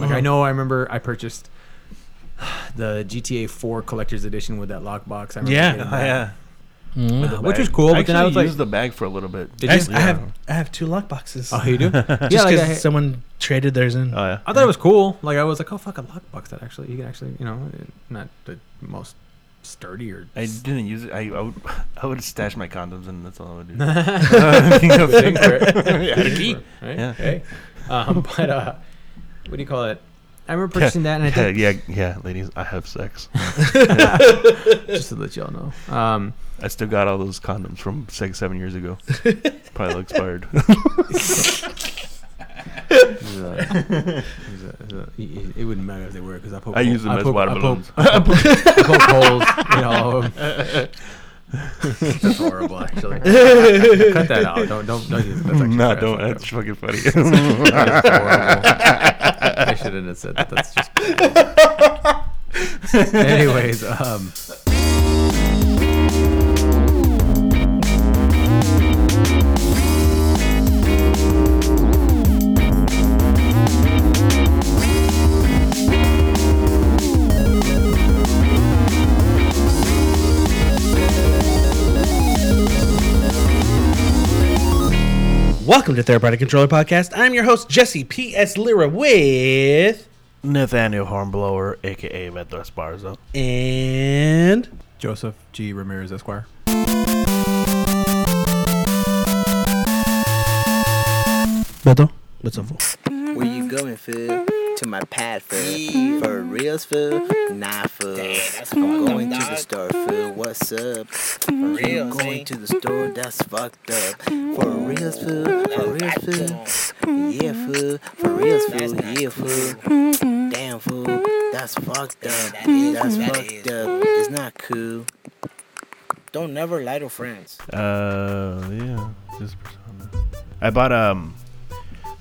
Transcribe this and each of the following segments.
Like I know I remember I purchased the GTA 4 collector's edition with that lockbox. I remember Yeah. Oh, that. yeah. Uh, which was cool, I but then I actually was like- used the bag for a little bit. Did I, you? just- I have I have two lock boxes. Oh, you do? Just yeah, because like someone traded theirs in. Oh yeah. I thought it was cool. Like I was like, oh fuck, a lockbox that actually you can actually you know not the most sturdy or. I didn't use it. I, I would I would stash my condoms and that's all I would do. Sing for it. I had a key. right? Yeah. Hey. Um, but uh, what do you call it? I remember purchasing that, and I yeah, think yeah, yeah, ladies, I have sex. just to let y'all know. Um, I still got all those condoms from six, seven years ago. Probably expired. It wouldn't matter if they were because I poke. I use them as poke, water I poke, balloons. I poke, I poke holes in all of them. That's horrible, actually. Cut that out. Don't don't don't use it. That's actually nah, don't. That's That's fucking funny. That's horrible. Shouldn't have said that. That's just. Anyways, um. Welcome to Therapeutic Controller Podcast. I'm your host Jesse P.S. Lira with Nathaniel Hornblower, aka Beto Esparza. and Joseph G. Ramirez Esquire. Beto. What's up? Where you going, fool? To my pad, fool. For reals, fool? Mm-hmm. Nah, mm-hmm. fool. Mm-hmm. I'm going to the store, fool. What's up? For reals, going to the store, that's fucked up. For reals, fool. For reals, fool. Yeah, food. For reals, fool. Yeah, fool. Damn, food, That's fucked up. That's fucked up. It's not cool. Don't never lie to friends. Uh, yeah, just Persona. I bought um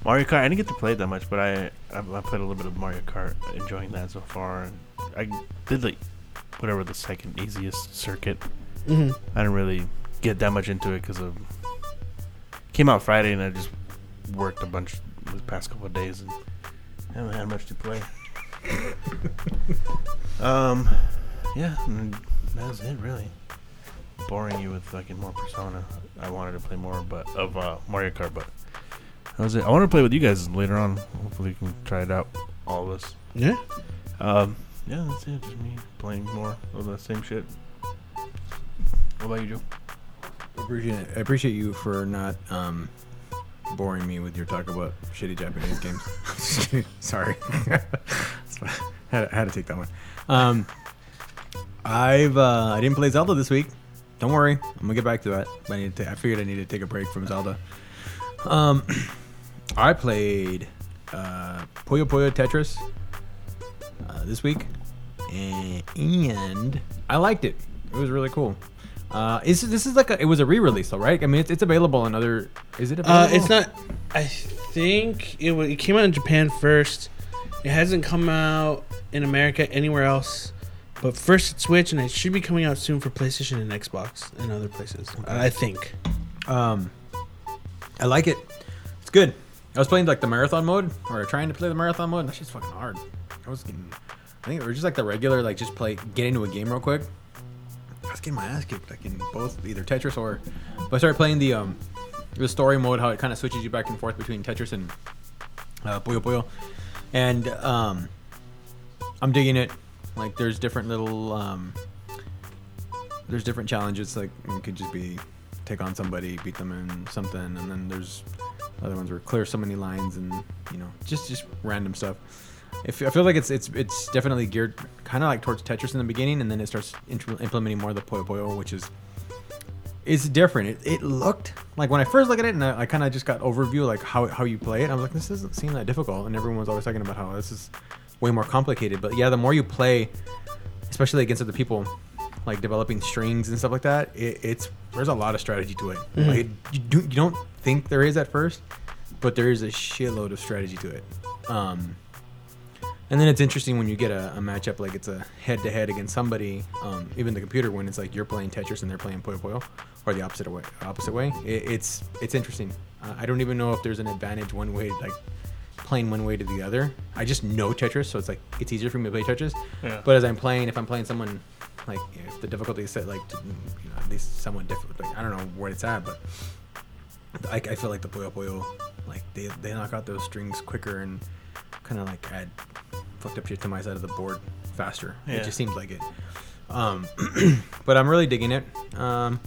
Mario Kart. I didn't get to play it that much, but I I, I played a little bit of Mario Kart, enjoying that so far. And I did like whatever the second easiest circuit. Mhm. I didn't really get that much into it because of came out Friday, and I just worked a bunch the past couple of days and haven't had much to play. um, yeah, that's it really boring you with fucking more Persona. I wanted to play more, but of uh, Mario Kart, but that was it. I want to play with you guys later on. Hopefully, we can try it out, all of us. Yeah. Um, yeah, that's it. Just me playing more of the same shit. What about you, Joe? Appreciate I appreciate you for not um, boring me with your talk about shitty Japanese games. Sorry, That's fine. had, had to take that one. Um, I've uh, I didn't play Zelda this week. Don't worry, I'm gonna get back to that. I need to. I figured I needed to take a break from Zelda. Um, I played uh, Puyo Puyo Tetris uh, this week, and, and I liked it. It was really cool. Uh, is this is like a, it was a re-release though, right? I mean, it's, it's available in other. Is it available? Uh, it's not. I think it, it came out in Japan first. It hasn't come out in America anywhere else. But first at Switch, and it should be coming out soon for PlayStation and Xbox and other places. I think. Um, I like it. It's good. I was playing like the marathon mode, or trying to play the marathon mode. and That shit's fucking hard. I was getting, I think, or just like the regular, like just play, get into a game real quick. I was getting my ass kicked, like in both either Tetris or. But I started playing the um, the story mode, how it kind of switches you back and forth between Tetris and uh, Puyo Puyo, and um, I'm digging it. Like, there's different little um, there's different challenges. Like, it could just be take on somebody, beat them in something, and then there's other ones where clear so many lines and you know just just random stuff. If, I feel like it's it's it's definitely geared kind of like towards Tetris in the beginning, and then it starts implementing more of the Puyo Puyo, which is it's different. It, it looked like when I first looked at it, and I, I kind of just got overview like how how you play it. I was like, this doesn't seem that difficult, and everyone was always talking about how this is way more complicated. But yeah, the more you play, especially against other people, like developing strings and stuff like that, it, it's there's a lot of strategy to it. Mm-hmm. Like you, do, you don't think there is at first, but there is a shitload of strategy to it. Um, and then it's interesting when you get a, a matchup like it's a head to head against somebody, um, even the computer when it's like you're playing Tetris and they're playing Puyo Puyo, or the opposite way. Opposite way. It, it's it's interesting. Uh, I don't even know if there's an advantage one way like playing one way to the other. I just know Tetris, so it's like it's easier for me to play Tetris. Yeah. But as I'm playing, if I'm playing someone like if the difficulty is set like to, you know, at least somewhat different, like I don't know where it's at, but I, I feel like the Puyo Puyo, like they they knock out those strings quicker and kind of like add fucked up shit to my side of the board faster. Yeah. It just seems like it. Um, but I'm really digging it. Um,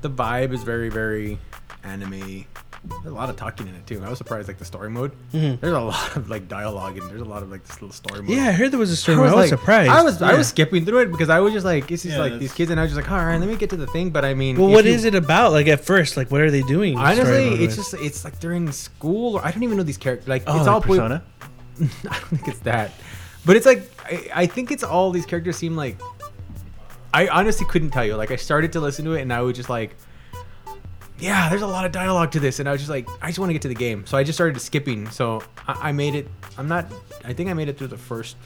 the vibe is very very anime. There's a lot of talking in it too. I was surprised like the story mode. Mhm. There's a lot of like dialogue and there's a lot of like this little story mode. Yeah, I heard there was a story. Mode. I was, like- surprised. I was I was skipping through it because I was just like it's just Yeah, like that's- these kids and I was just like all right let me get to the thing. But I mean, Well, if what you- is it about? Like at first, like what are they doing? Honestly, it's mode-wise? just it's like they're in school or I don't even know these characters. Like Oh, it's like all Puyo- Persona. I don't think it's that, but it's like I, I think it's all these characters seem like. I honestly couldn't tell you. Like I started to listen to it and I was just like, yeah, there's a lot of dialogue to this, and I was just like, I just want to get to the game, so I just started skipping. So I, I made it. I'm not. I think I made it through the first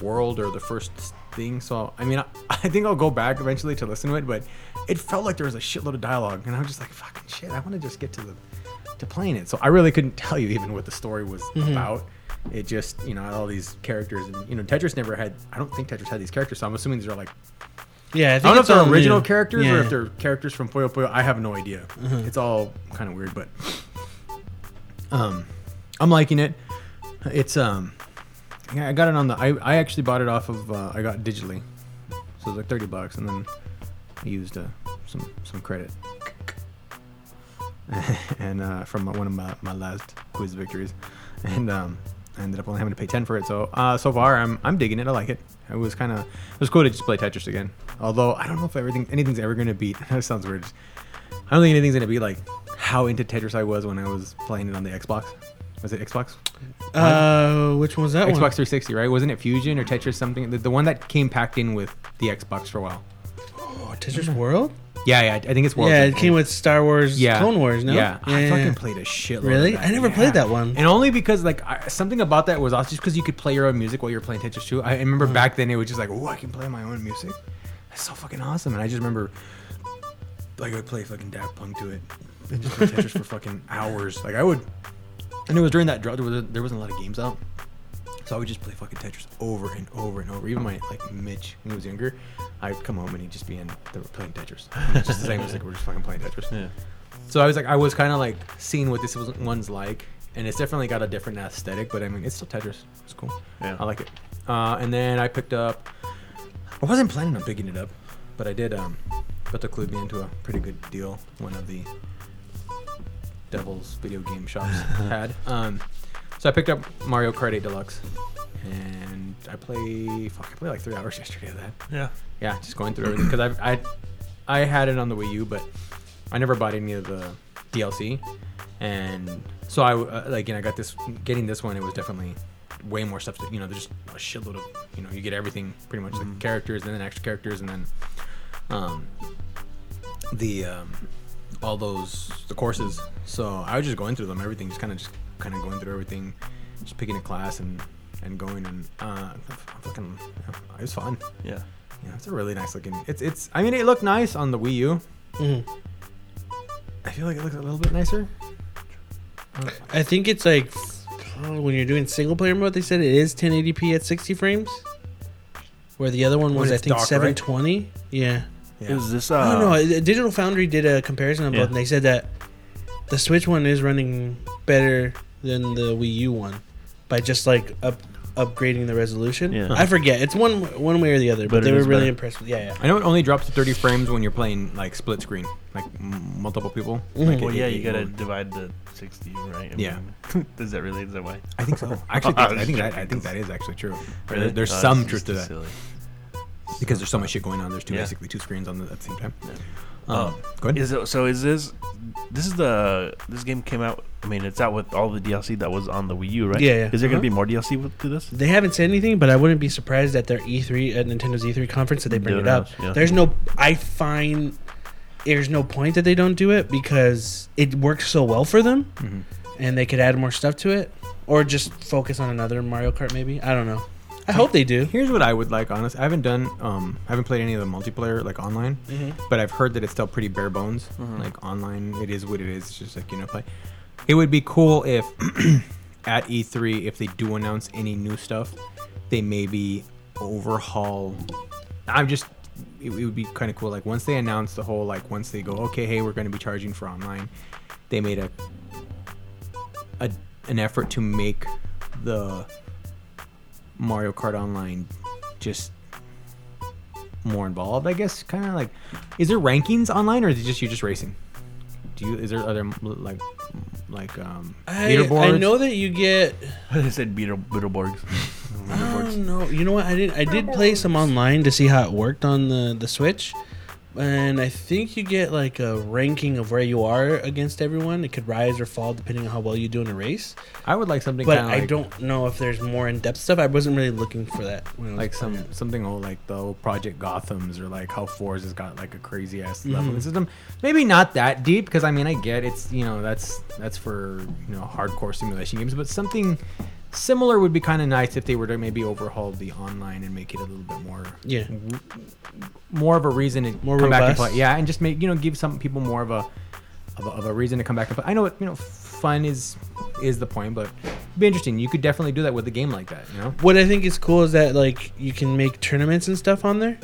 world or the first thing. So I mean, I, I think I'll go back eventually to listen to it, but it felt like there was a shitload of dialogue, and I was just like, fucking shit. I want to just get to the to playing it. So I really couldn't tell you even what the story was mm-hmm. about. It just, you know, all these characters, and you know, Tetris never had. I don't think Tetris had these characters, so I'm assuming these are like. Yeah. I, I don't know if they're original characters or Yeah. Mm-hmm. if they're characters from Puyo Puyo. I have no idea. It's all kind of weird, but um, I'm liking it. It's um, yeah, I got it on the. I, I actually bought it off of. Uh, I got it digitally, so it was like thirty bucks, and then I used uh, some some credit. and uh, from one of my, my last quiz victories, and um, I ended up only having to pay ten for it. So uh, so far, I'm I'm digging it. I like it. It was kind of it was cool to just play Tetris again. Although I don't know if everything anything's ever gonna beat. That sounds weird. I don't think anything's gonna be like how into Tetris I was when I was playing it on the Xbox. Was it Xbox? Uh, which one was that one? Xbox one? 360, right? Wasn't it Fusion or Tetris something? The, the one that came packed in with the Xbox for a while. Oh, Tetris World. Yeah, yeah. I think it's World. yeah, it came with Star Wars. yeah. Clone Wars. No. Yeah, I fucking played a shitload. of Really? that. I never Yeah. played that one. And only because like I, something about that was also just because you could play your own music while you were playing Tetris 2. I remember Mm. back then it was just like, oh, I can play my own music. That's so fucking awesome. And I just remember like I would play fucking Daft Punk to it. And just play Tetris for fucking hours. Like I would, and it was during that drought. There, was there wasn't a lot of games out, so I would just play fucking Tetris over and over and over. Even my like Mitch, when he was younger, I'd come home and he'd just be in were playing Tetris. It's just the same as like we're just fucking playing Tetris. Yeah. So I was like, I was kind of like seeing what this was, one's like, and it's definitely got a different aesthetic. But I mean, it's still Tetris. It's cool. Yeah. I like it. Uh, and then I picked up. I wasn't planning on picking it up, but I did. Um, got to clue me into a pretty good deal. One of the Devil's video game shops had. Um, so I picked up Mario Kart 8 Deluxe, and I play. Fuck, I played like three hours yesterday of that Yeah. yeah, just going through everything because I I I had it on the Wii U, but I never bought any of the DLC, and so I uh, like you know I got this getting this one. It was definitely way more stuff. To, you know, there's just a shitload of you know you get everything pretty much the characters and then extra characters and then um the um all those the courses. So I was just going through them, everything, just kind of just kind of going through everything, just picking a class and and going and uh fucking it was fun. Yeah. Yeah, it's a really nice looking. It's it's. I mean, it looked nice on the Wii U. Mhm. I feel like it looks a little bit nicer. I think it's like when you're doing single player mode. They said it is 1080p at 60 frames, where the other one was I it's think docked, right? 720. Yeah. Yeah. Is this? I Uh, don't know. Uh, Digital Foundry did a comparison of both, and they said that the Switch one is running better than the Wii U one by just like up upgrading the resolution. Yeah. I forget. It's one one way or the other, but, But they were really better. impressed with. Yeah, yeah. I know it only drops to 30 frames when you're playing like split screen, like m- multiple people. Mhm. Like, Well, it- yeah, it- you gotta will- divide the sixty, right? I Yeah. mean, Does that really? Is that why? I think so. I actually, think, I think that I think that is actually true. There- there's Oh, some truth to that silly. because there's so much shit going on. There's two Yeah. basically two screens on the, at the same time. Yeah. Um, ahead. Is it so? Is this? This is the. This game came out. I mean, it's out with all the DLC that was on the Wii U, right? Yeah, yeah. Is there Uh-huh. gonna be more DLC with, to this? They haven't said anything, but I wouldn't be surprised at their E3 at Nintendo's E3 conference that they bring Do it up. yeah. There's no. I find there's no point that they don't do it because it works so well for them, Mhm. and they could add more stuff to it, or just focus on another Mario Kart. Maybe I don't know. I hope they do. Here's what I would like, honest. I haven't done, um, I haven't played any of the multiplayer like online, but I've heard that it's still pretty bare bones. Mhm. Like online, it is what it is. It's just like you know, play. it would be cool if at E3 if they do announce any new stuff, they maybe overhaul. I'm just. It, it would be kind of cool. Like once they announce the whole, like once they go, okay, hey, we're going to be charging for online. They made a, a an effort to make the Mario Kart Online just more involved. I guess kind of like, is there rankings online or is it just you just racing? Do you is there other like like um I, leaderboards? I know that you get. I said Beetle Beetleborgs. I don't know. You know what? I did. I did play some online to see how it worked on the the Switch, and I think you get like a ranking of where you are against everyone. It could rise or fall depending on how well you do in a race. I would like something But I like, don't know if there's more in depth stuff. I wasn't really looking for that. When I was like some it. something old like the old Project Gotham's or like how Forza has got like a crazy ass Mm-hmm. leveling system. Maybe not that deep because I mean I get it's you know that's that's for you know hardcore simulation games, but something similar would be kind of nice if they were to maybe overhaul the online and make it a little bit more Yeah. more of a reason to More come back and play. Yeah, and just make you know give some people more of a of a, of a reason to come back and play. I know it, you know fun is is the point, but it'd be interesting. You could definitely do that with a game like that. You know. What I think is cool is that like you can make tournaments and stuff on there.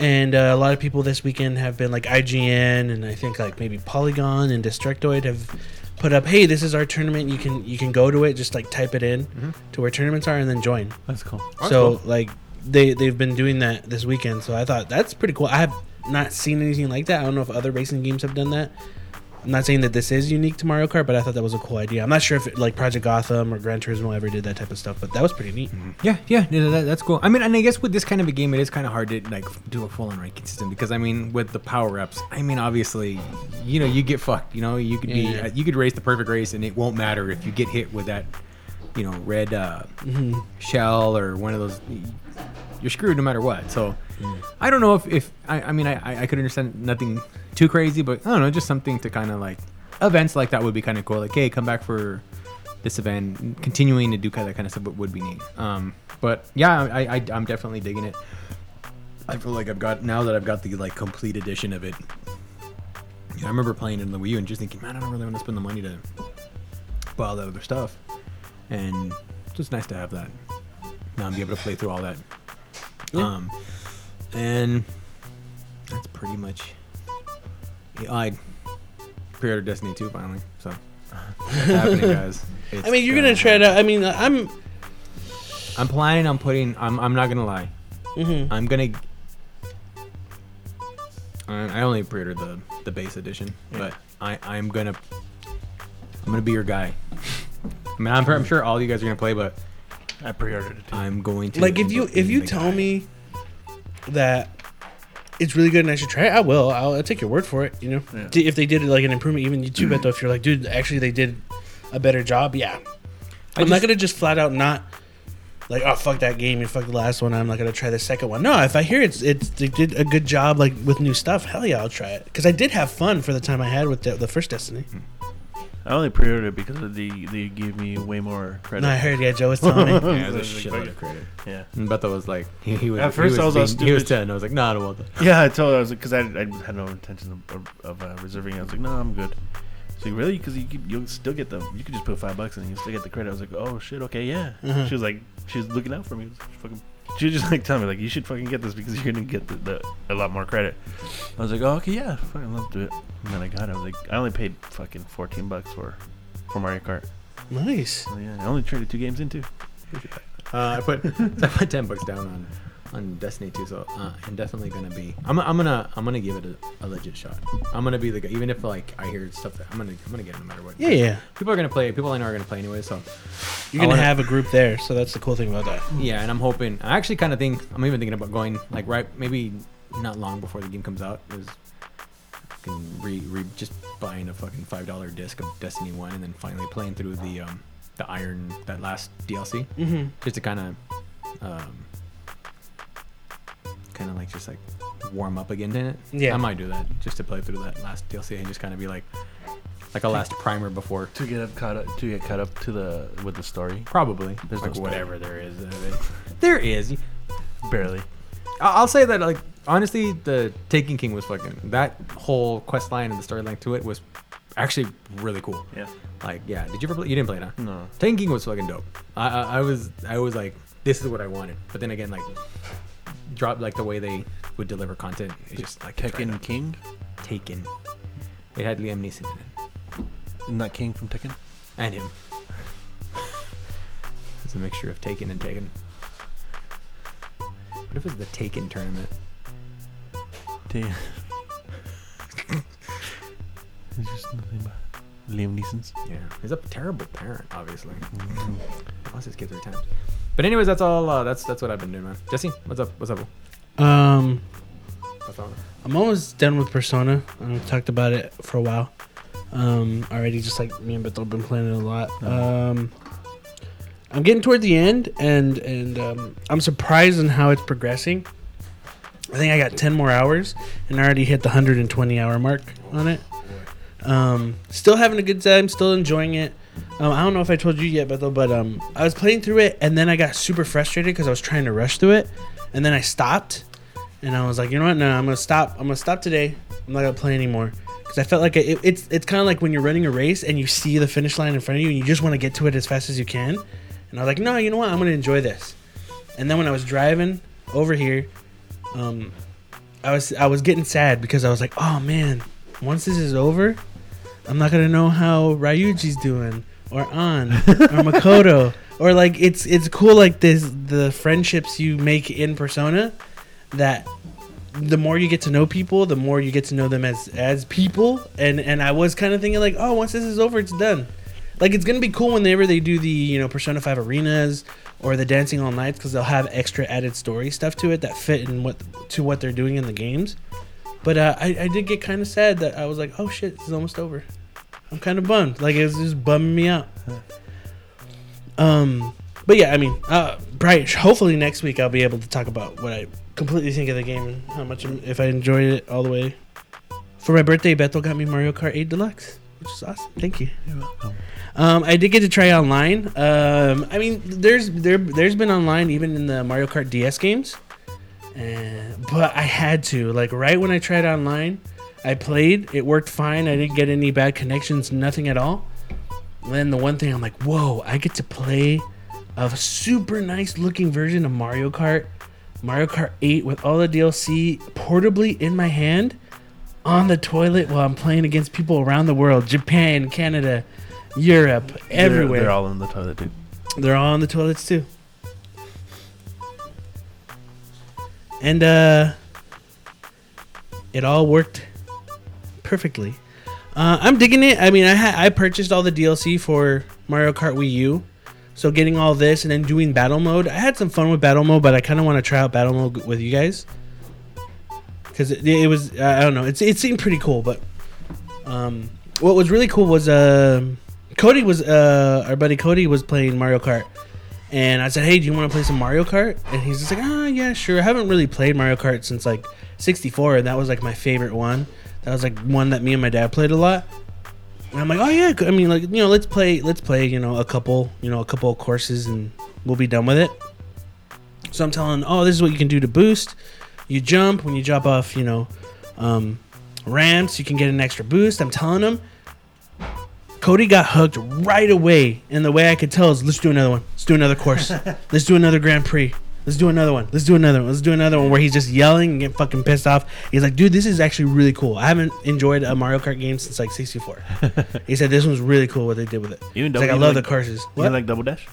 And uh, a lot of people this weekend have been like IGN and I think like maybe Polygon and Destructoid have put up, "Hey, this is our tournament. You can you can go to it, just like type it in mm-hmm. to where tournaments are and then join." That's cool. That's so cool. like they they've been doing that this weekend. So I thought that's pretty cool. I have not seen anything like that. I don't know if other racing games have done that. I'm not saying that this is unique to Mario Kart, but I thought that was a cool idea. I'm not sure if it, like Project Gotham or Gran Turismo ever did that type of stuff, but that was pretty neat. Yeah, yeah, yeah that, that's cool. I mean, and I guess with this kind of a game, it is kind of hard to like do a full on ranking system because I mean, with the power ups, I mean, obviously, you know, you get fucked. You know, you could be, Yeah, yeah. uh, you could race the perfect race, and it won't matter if you get hit with that, you know, red uh, Mm-hmm. shell or one of those. You're screwed no matter what. So, I don't know if, if I, I mean, I, I- could understand nothing too crazy, but I don't know, just something to kind of like events like that would be kind of cool. Like, hey, come back for this event, continuing to do kind of that kind of stuff would, would be neat. Um, but yeah, I, I I'm definitely digging it. I feel like I've got now that I've got the like complete edition of it. I remember playing it in the Wii U and just thinking, man, I don't really want to spend the money to buy all that other stuff, and it's just nice to have that now and be able to play through all that. Yeah. Um, and that's pretty much. I pre-ordered Destiny 2 finally, so it's happening, guys. I mean, you're gonna try to. I mean, I'm. I'm planning on putting. I'm. I'm not gonna lie. mhm. I'm gonna. I I only pre-ordered the the base edition, but I I'm gonna. I'm gonna be your guy. I mean, I'm, I'm sure all you guys are gonna play, but I pre-ordered it too. I'm going to. Like if you if you tell guy. me that it's really good and I should try it, I will. I'll, I'll take your word for it. You know, Yeah. D- if they did like an improvement, even YouTube bet though, if you're like, dude, actually they did a better job, yeah. I I'm not gonna just flat out not like, oh fuck that game and fuck the last one. I'm not gonna try the second one. No, if I hear it's it's they did a good job like with new stuff, hell yeah, I'll try it because I did have fun for the time I had with the, the first Destiny. Hmm. I only pre-ordered it because of the they gave me way more credit. No, I heard yeah, Joe was telling me. Yeah, there's a Like, shitload fuck of credit. Yeah. And Bethel was like, he, he was. At first he I was all being- He was ten. I was like, no, I don't want that. Yeah, I told her I was like, because I, I had no intention of, of uh, reserving. it. I was like, no, I'm good. She's like, really? Because you could, you'll still get the you could just put five bucks in and you still get the credit. I was like, oh shit, okay, yeah. Uh-huh. She was like, she was looking out for me. It was fucking, she was just like telling me like, you should fucking get this because you're gonna get the, the a lot more credit. I was like, oh okay, yeah, fucking let's do it. And then I got it. I was like, I only paid fucking fourteen bucks for for Mario Kart. nice. So yeah, I only traded two games into. Uh, I put I put ten bucks down on on Destiny 2, so uh, I'm definitely gonna be. I'm, I'm gonna I'm gonna give it a, a legit shot. I'm gonna be the guy, even if like I hear stuff that I'm gonna I'm gonna get it no matter what. Yeah, yeah. People are gonna play. People I know are gonna play anyway. So You're I gonna wanna- have a group there, so that's the cool thing about that. yeah, and I'm hoping. I actually kind of think I'm even thinking about going like right maybe not long before the game comes out is re, re just buying a fucking five dollar disc of Destiny One and then finally playing through the um the Iron that last DLC Mm-hmm. just to kind of um kind of like just like warm up again in it. Yeah. I might do that just to play through that last DLC and just kind of be like like a last primer before. To get up caught up to get caught up to the with the story. Probably. There's like story. whatever there is. Uh, there is. Barely. I- I'll say that like honestly, the Taken King was fucking that whole quest line and the storyline to it was actually really cool. Yeah. Like, yeah. Did you ever play? You didn't play it, huh? No. Taken King was fucking dope. I, I I was I was like, this is what I wanted. But then again, like, drop like the way they would deliver content. It's just like Tekken and King, Taken. It had Liam Neeson in it not that King from Tekken. and him. It's a mixture of Taken and Taken. What if it's the Taken tournament? T- it's just nothing but Liam Neeson's. Yeah, he's a terrible parent, obviously. Mm-hmm. Lost his kid three times. But anyways, that's all. Uh, that's that's what I've been doing, man. Jesse, what's up? What's up? Um? I'm almost done with Persona. I've talked about it for a while. Um, already, just like me and Beto have been playing it a lot. Um, I'm getting toward the end, and and um, I'm surprised in how it's progressing. I think I got 10 more hours, and I already hit the 120 hour mark on it. Um, still having a good time, still enjoying it. Um, I don't know if I told you yet, Beto, but um, I was playing through it, and then I got super frustrated because I was trying to rush through it, and then I stopped, and I was like, you know what? No, I'm gonna stop. I'm gonna stop today. I'm not gonna play anymore because I felt like it, it's it's kind of like when you're running a race and you see the finish line in front of you, and you just want to get to it as fast as you can. And I was like, no, you know what? I'm gonna enjoy this. And then when I was driving over here, um, I was I was getting sad because I was like, oh man, once this is over, I'm not gonna know how Ryuji's doing or Ann or Makoto or like it's it's cool like this the friendships you make in Persona that the more you get to know people, the more you get to know them as as people. And and I was kind of thinking like, oh, once this is over, it's done. Like it's gonna be cool whenever they do the you know Persona Five arenas or the Dancing All Nights because they'll have extra added story stuff to it that fit in what to what they're doing in the games. But uh, I I did get kind of sad that I was like, oh shit, this is almost over. I'm kind of bummed. Like it's just bumming me out. Um, but yeah, I mean, uh, right. Hopefully next week I'll be able to talk about what I completely think of the game and how much if I enjoyed it all the way. For my birthday, Beto got me Mario Kart 8 Deluxe, which is awesome. Thank you. Um, I did get to try online. Um, I mean, there's there there's been online even in the Mario Kart DS games, uh, but I had to like right when I tried online, I played. It worked fine. I didn't get any bad connections, nothing at all. And then the one thing I'm like, whoa, I get to play a super nice looking version of Mario Kart, Mario Kart 8 with all the DLC portably in my hand on the toilet while I'm playing against people around the world Japan, Canada, Europe, everywhere. They're, they're all in the toilet, dude. They're all on the toilets too. And uh it all worked perfectly. Uh, I'm digging it. I mean, I ha- I purchased all the DLC for Mario Kart Wii U. So getting all this and then doing battle mode, I had some fun with battle mode, but I kind of want to try out battle mode with you guys because it, it was I don't know, it's it seemed pretty cool. But um, what was really cool was um Cody was uh our buddy Cody was playing Mario Kart, and I said, "Hey, do you want to play some Mario Kart?" And he's just like, "Ah, yeah, sure." I haven't really played Mario Kart since like '64, and that was like my favorite one. That was like one that me and my dad played a lot. And I'm like, "Oh yeah, I mean, like you know, let's play, let's play, you know, a couple, you know, a couple of courses, and we'll be done with it." So I'm telling, "Oh, this is what you can do to boost. You jump when you drop off, you know, um, ramps. You can get an extra boost." I'm telling him. Cody got hooked right away, and the way I could tell is, let's do another one. Let's do another course. let's do another Grand Prix. Let's do another one. Let's do another one. Let's do another one where he's just yelling and getting fucking pissed off. He's like, dude, this is actually really cool. I haven't enjoyed a Mario Kart game since like 64. he said this one's really cool what they did with it. Even He's like, I love like- the courses. You What? like Double Dash?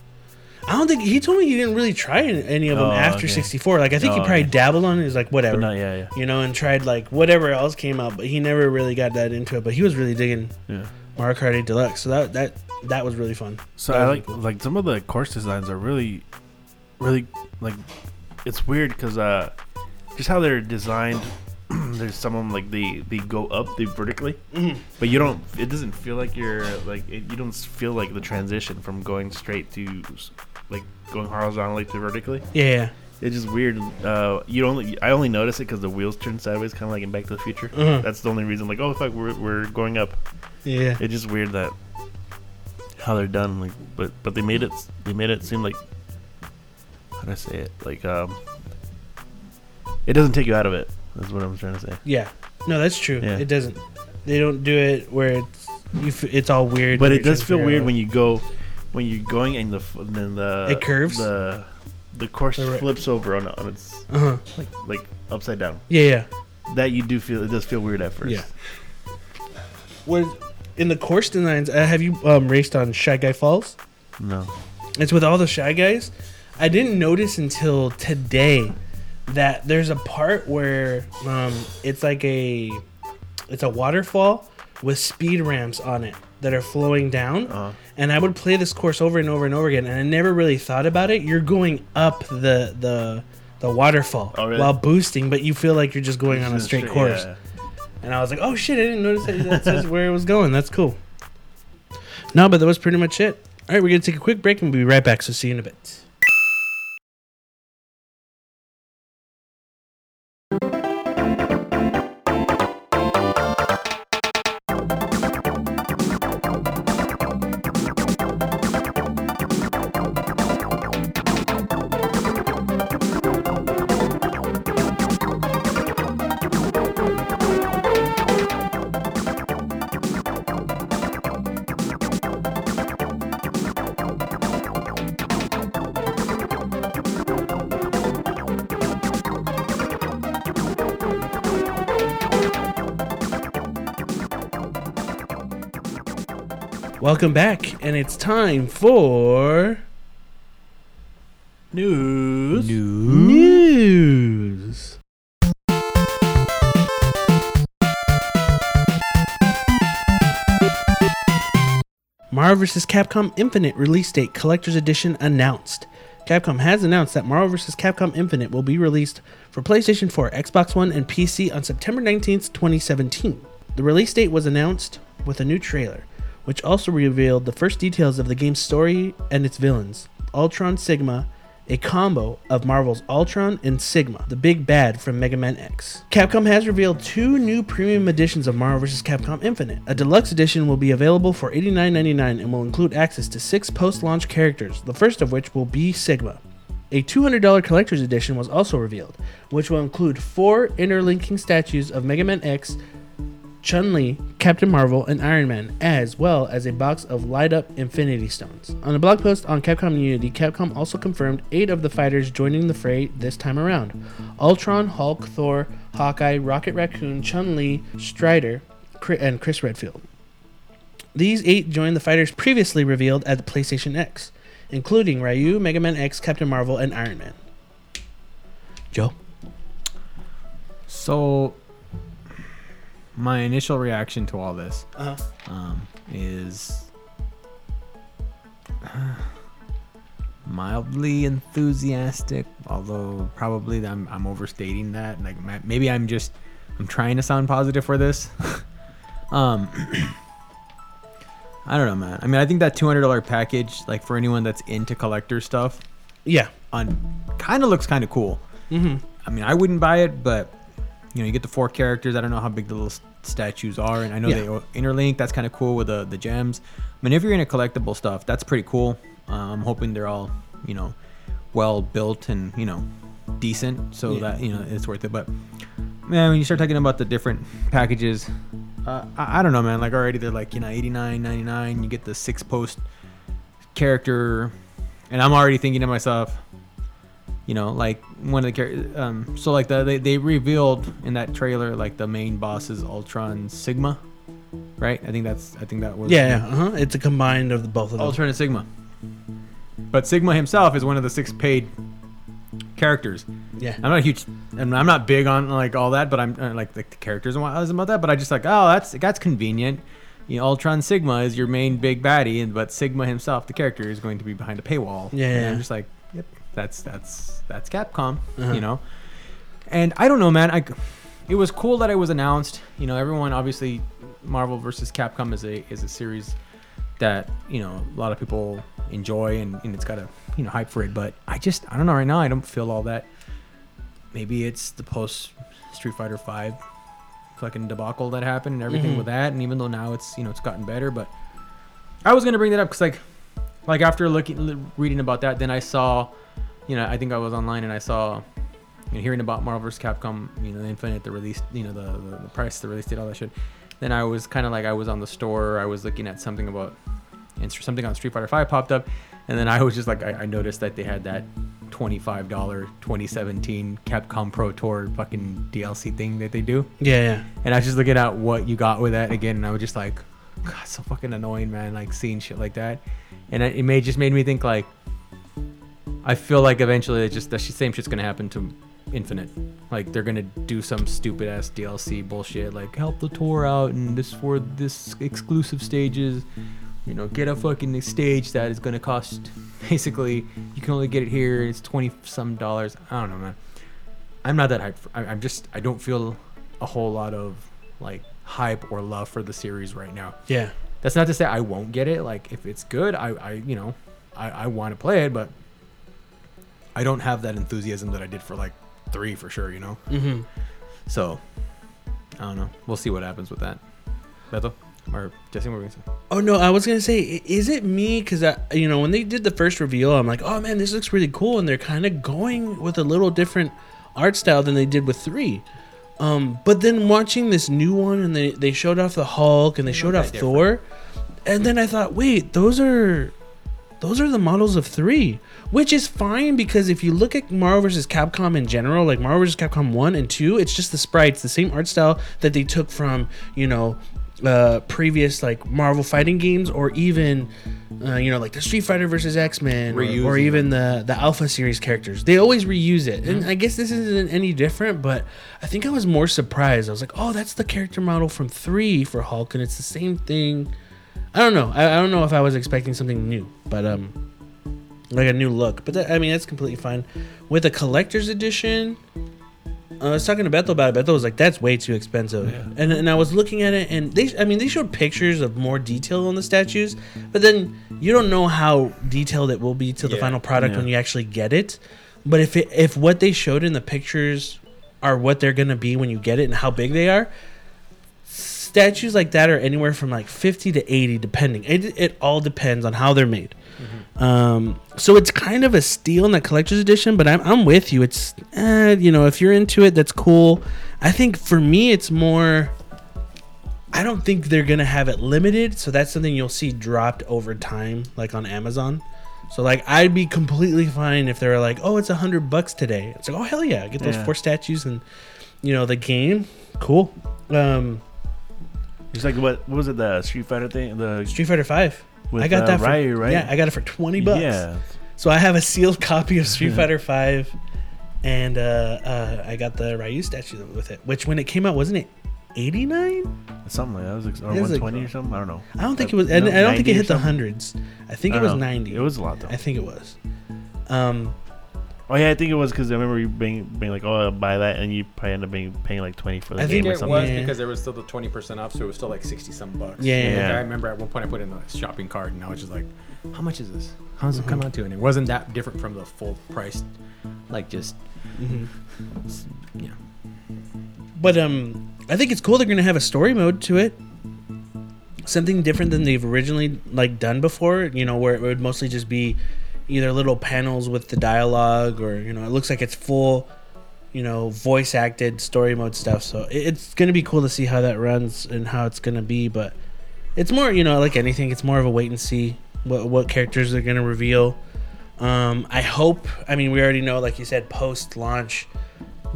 I don't think he told me he didn't really try any of them Oh, after okay. 64. Like I think he Oh, probably okay. dabbled on it. He's like, whatever, not, yeah, yeah. you know, and tried like whatever else came out, but he never really got that into it. But he was really digging Yeah. Mario Kart 8 Deluxe, so that that that was really fun. So That I like cool. like some of the course designs are really, really like it's weird because uh, just how they're designed. there's some of them like they they go up they vertically, Mhm. but you don't. It doesn't feel like you're like it, you don't feel like the transition from going straight to like going horizontally to vertically. Yeah, yeah. It's just weird. Uh, you only I only notice it because the wheels turn sideways, kind of like in Back to the Future. Mhm. That's the only reason. Like, oh fuck, we're we're going up. yeah. It's just weird that how they're done. Like, but but they made it they made it seem like how do I say it? Like um, it doesn't take you out of it. That's what I'm trying to say. Yeah. No, that's true. Yeah. It doesn't. They don't do it where it's You f- it's all weird. But it does feel weird out. when you go, when you're going and the then the It curves? The the course The ra- flips over on, on its Uh-huh. like like upside down. Yeah, yeah. That you do feel it does feel weird at first. Yeah. Was in the course designs? Uh, have you um, raced on Shy Guy Falls? No. It's with all the Shy Guys. I didn't notice until today that there's a part where um, it's like a it's a waterfall with speed ramps on it that are flowing down. Uh, And I would play this course over and over and over again, and I never really thought about it. You're going up the the the waterfall Oh, really? while boosting, but you feel like you're just going on a straight course. yeah. And I was like, oh shit, I didn't notice that that says where it was going. That's cool. No, but that was pretty much it. All right, we're going to take a quick break and we'll be right back. So see you in a bit. Welcome back, and it's time for News. news. Marvel vs. Capcom Infinite release date collector's edition announced. Capcom has announced that Marvel vs. Capcom Infinite will be released for PlayStation 4, Xbox One, and PC on September 19th, 2017. The release date was announced with a new trailer, which also revealed the first details of the game's story and its villains Ultron Sigma, a combo of Marvel's Ultron and Sigma, the big bad from Mega Man X. Capcom has revealed two new premium editions of Marvel vs. Capcom Infinite. A deluxe edition will be available for $89.99 and will include access to six post launch characters, the first of which will be Sigma. A $200 collector's edition was also revealed, which will include four interlinking statues of Mega Man X, Chun Li, Captain Marvel, and Iron Man, as well as a box of light up Infinity Stones. On a blog post on Capcom Unity, Capcom also confirmed eight of the fighters joining the fray this time around Ultron, Hulk, Thor, Hawkeye, Rocket Raccoon, Chun Li, Strider, and Chris Redfield. These eight joined the fighters previously revealed at the PlayStation X, including Ryu, Mega Man X, Captain Marvel, and Iron Man. Joe? So, my initial reaction to all this Uh-huh. um, is mildly enthusiastic, although probably I'm, I'm overstating that. Like maybe I'm just I'm trying to sound positive for this. um, I don't know, man. I mean, I think that two hundred dollar package, like for anyone that's into collector stuff, Yeah. on kind of looks kind of cool. Mm-hmm. I mean, I wouldn't buy it, but you know, you get the four characters. I don't know how big the little statues are, and I know Yeah. they interlink. That's kind of cool with the the gems. I mean, if you're into collectible stuff, that's pretty cool. Uh, I'm hoping they're all, you know, well built and you know, decent, so Yeah. that you know it's worth it. But man, when you start talking about the different packages, uh, I, I don't know, man. Like already they're like you know, 89, 99. You get the six post character, and I'm already thinking to myself, you know, like one of the char- um, so like the they, they revealed in that trailer like the main boss is Ultron Sigma, right? I think that's I think that was Yeah, yeah. Uh-huh. It's a combined of the both of them. Ultron and Sigma. But Sigma himself is one of the six paid characters. Yeah. I'm not a huge, and I'm not big on like all that, but I'm uh, like the characters and what I was about that. But I just like, oh, that's that's convenient. You know, Ultron Sigma is your main big baddie, and but Sigma himself, the character, is going to be behind a paywall. Yeah, And yeah. I'm just like, that's that's that's Capcom. Uh-huh. You know, and I don't know, man. I it was cool that it was announced. You know, everyone obviously Marvel versus Capcom is a is a series that you know a lot of people enjoy and, and it's got a you know hype for it but i just i don't know right now i don't feel all that maybe it's the post street fighter 5 fucking debacle that happened and everything Mhm. with that and even though now it's you know it's gotten better but i was gonna bring that up because like like after looking reading about that then i saw you know i think i was online and i saw you know, hearing about marvel vs capcom you know the infinite the release you know the, the, the price the release date all that shit then I was kind of like I was on the store. I was looking at something about and something on Street Fighter Five popped up, and then I was just like I, I noticed that they had that twenty-five dollar 2017 Capcom Pro Tour fucking DLC thing that they do, Yeah, yeah. and I was just looking at what you got with that again, and I was just like, God, so fucking annoying, man. Like seeing shit like that, and it may just made me think like, I feel like eventually it just shit- same shit's gonna happen to Infinite. Like they're gonna do some stupid ass DLC bullshit, like help the tour out and this for this exclusive stages. You know, get a fucking stage that is gonna cost basically you can only get it here. It's twenty some dollars. I don't know, man. I'm not that hyped. For, I, I'm just I don't feel a whole lot of like hype or love for the series right now. Yeah. That's not to say I won't get it. Like if it's good, I, I you know, I, I want to play it, but I don't have that enthusiasm that I did for like three for sure. You know. Mm-hmm. So I don't know. We'll see what happens with that. Beto or Jesse, what were we gonna say? Oh no, I was gonna say, is it me? Because I, you know, when they did the first reveal, I'm like, oh man, this looks really cool, and they're kind of going with a little different art style than they did with three. Um, but then watching this new one, and they they showed off the Hulk, and they showed off Thor, and then I thought, wait, those are those are the models of three, which is fine because if you look at Marvel vs. Capcom in general, like Marvel vs. Capcom one and two, it's just the sprites, the same art style that they took from you know uh, previous like Marvel fighting games, or even uh, you know like the Street Fighter versus X Men, or, or even the the Alpha series characters. They always reuse it, and I guess this isn't any different. But I think I was more surprised. I was like, oh, that's the character model from three for Hulk, and it's the same thing. I don't know. I, I don't know if I was expecting something new, but um, like a new look. But that, I mean, that's completely fine. With a collector's edition, I was talking to Bethel about it. Bethel was like, "That's way too expensive." Yeah. And and I was looking at it, and they, I mean, they showed pictures of more detail on the statues, but then you don't know how detailed it will be till the Yeah. final product Yeah. when you actually get it. But if it, if what they showed in the pictures are what they're gonna be when you get it and how big they are, statues like that are anywhere from like 50 to 80 depending it, it all depends on how they're made um, so it's kind of a steal in the collector's edition but i'm, I'm with you it's eh, you know if you're into it that's cool i think for me it's more i don't think they're gonna have it limited so that's something you'll see dropped over time like on amazon so like i'd be completely fine if they were like oh it's a hundred bucks today it's like oh hell yeah get those Yeah. four statues and you know the game cool um Just like what? What was it? The Street Fighter thing? The Street Fighter Five. With I got uh, that for Ryu, right? yeah, I got it for twenty bucks. Yeah. So I have a sealed copy of Street Fighter Five, and uh, uh, I got the Ryu statue with it. Which when it came out, wasn't it eighty nine? Something like that. It was like, or It was like- 120 or something. I don't know. I don't think it was. I, I don't think it hit the hundreds. I think I it was know. ninety. It was a lot though. I think it was. Um, Oh yeah, I think it was because I remember you being being like, "Oh, I'll buy that," and you probably end up being paying like twenty for the I game think or it something. was Yeah. because there was still the twenty percent off, so it was still like sixty some bucks. Yeah, yeah, Like, yeah. I remember at one point I put in the shopping cart, and I was just like, "How much is this? How does it come out to?" And it wasn't that different from the full price, like just mhm. yeah. But um, I think it's cool they're gonna have a story mode to it. Something different than they've originally like done before. You know, where it would mostly just be either little panels with the dialogue, or you know, it looks like it's full, you know, voice acted story mode stuff. So it's gonna be cool to see how that runs and how it's gonna be. But it's more, you know, like anything, it's more of a wait and see what what characters they're gonna reveal. Um, I hope. I mean, we already know, like you said, post launch,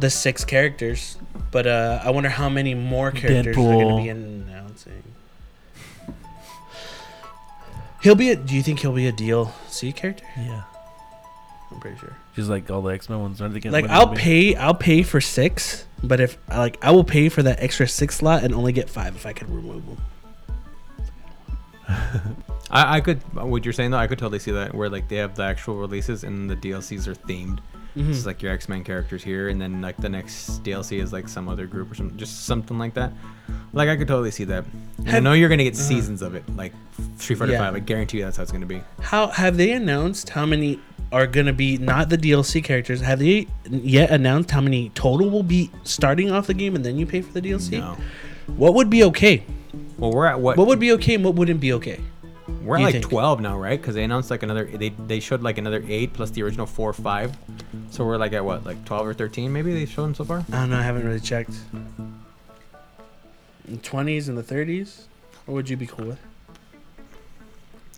the six characters. But uh, I wonder how many more characters they're going to be announcing. He'll be a. Do you think he'll be a DLC character? Yeah, I'm pretty sure. just like all the X Men ones. Aren't they Like I'll they- pay. I'll pay for six. But if like I will pay for that extra six slot and only get five if I could remove them. I, I could what you're saying though I could totally see that where like they have the actual releases and the DLCs are themed. Mhm. It's like your X Men characters here, and then like the next DLC is like some other group or something, just something like that. Like I could totally see that. And I know you're gonna get uh-huh. seasons of it, like Street Fighter Yeah. Five. I guarantee you that's how it's gonna be. How have they announced how many are going to be not the DLC characters? Have they yet announced how many total will be starting off the game and then you pay for the DLC? No. What would be okay? Well, we're at what? What would be okay and what wouldn't be okay? We're at like think? 12 now, right? Because they announced like another. They they showed like another eight plus the original four or five. So we're like at what, like 12 or 13? Maybe they showed them so far. I don't know. I haven't really checked. The 20s and the 30s? What would you be cool with?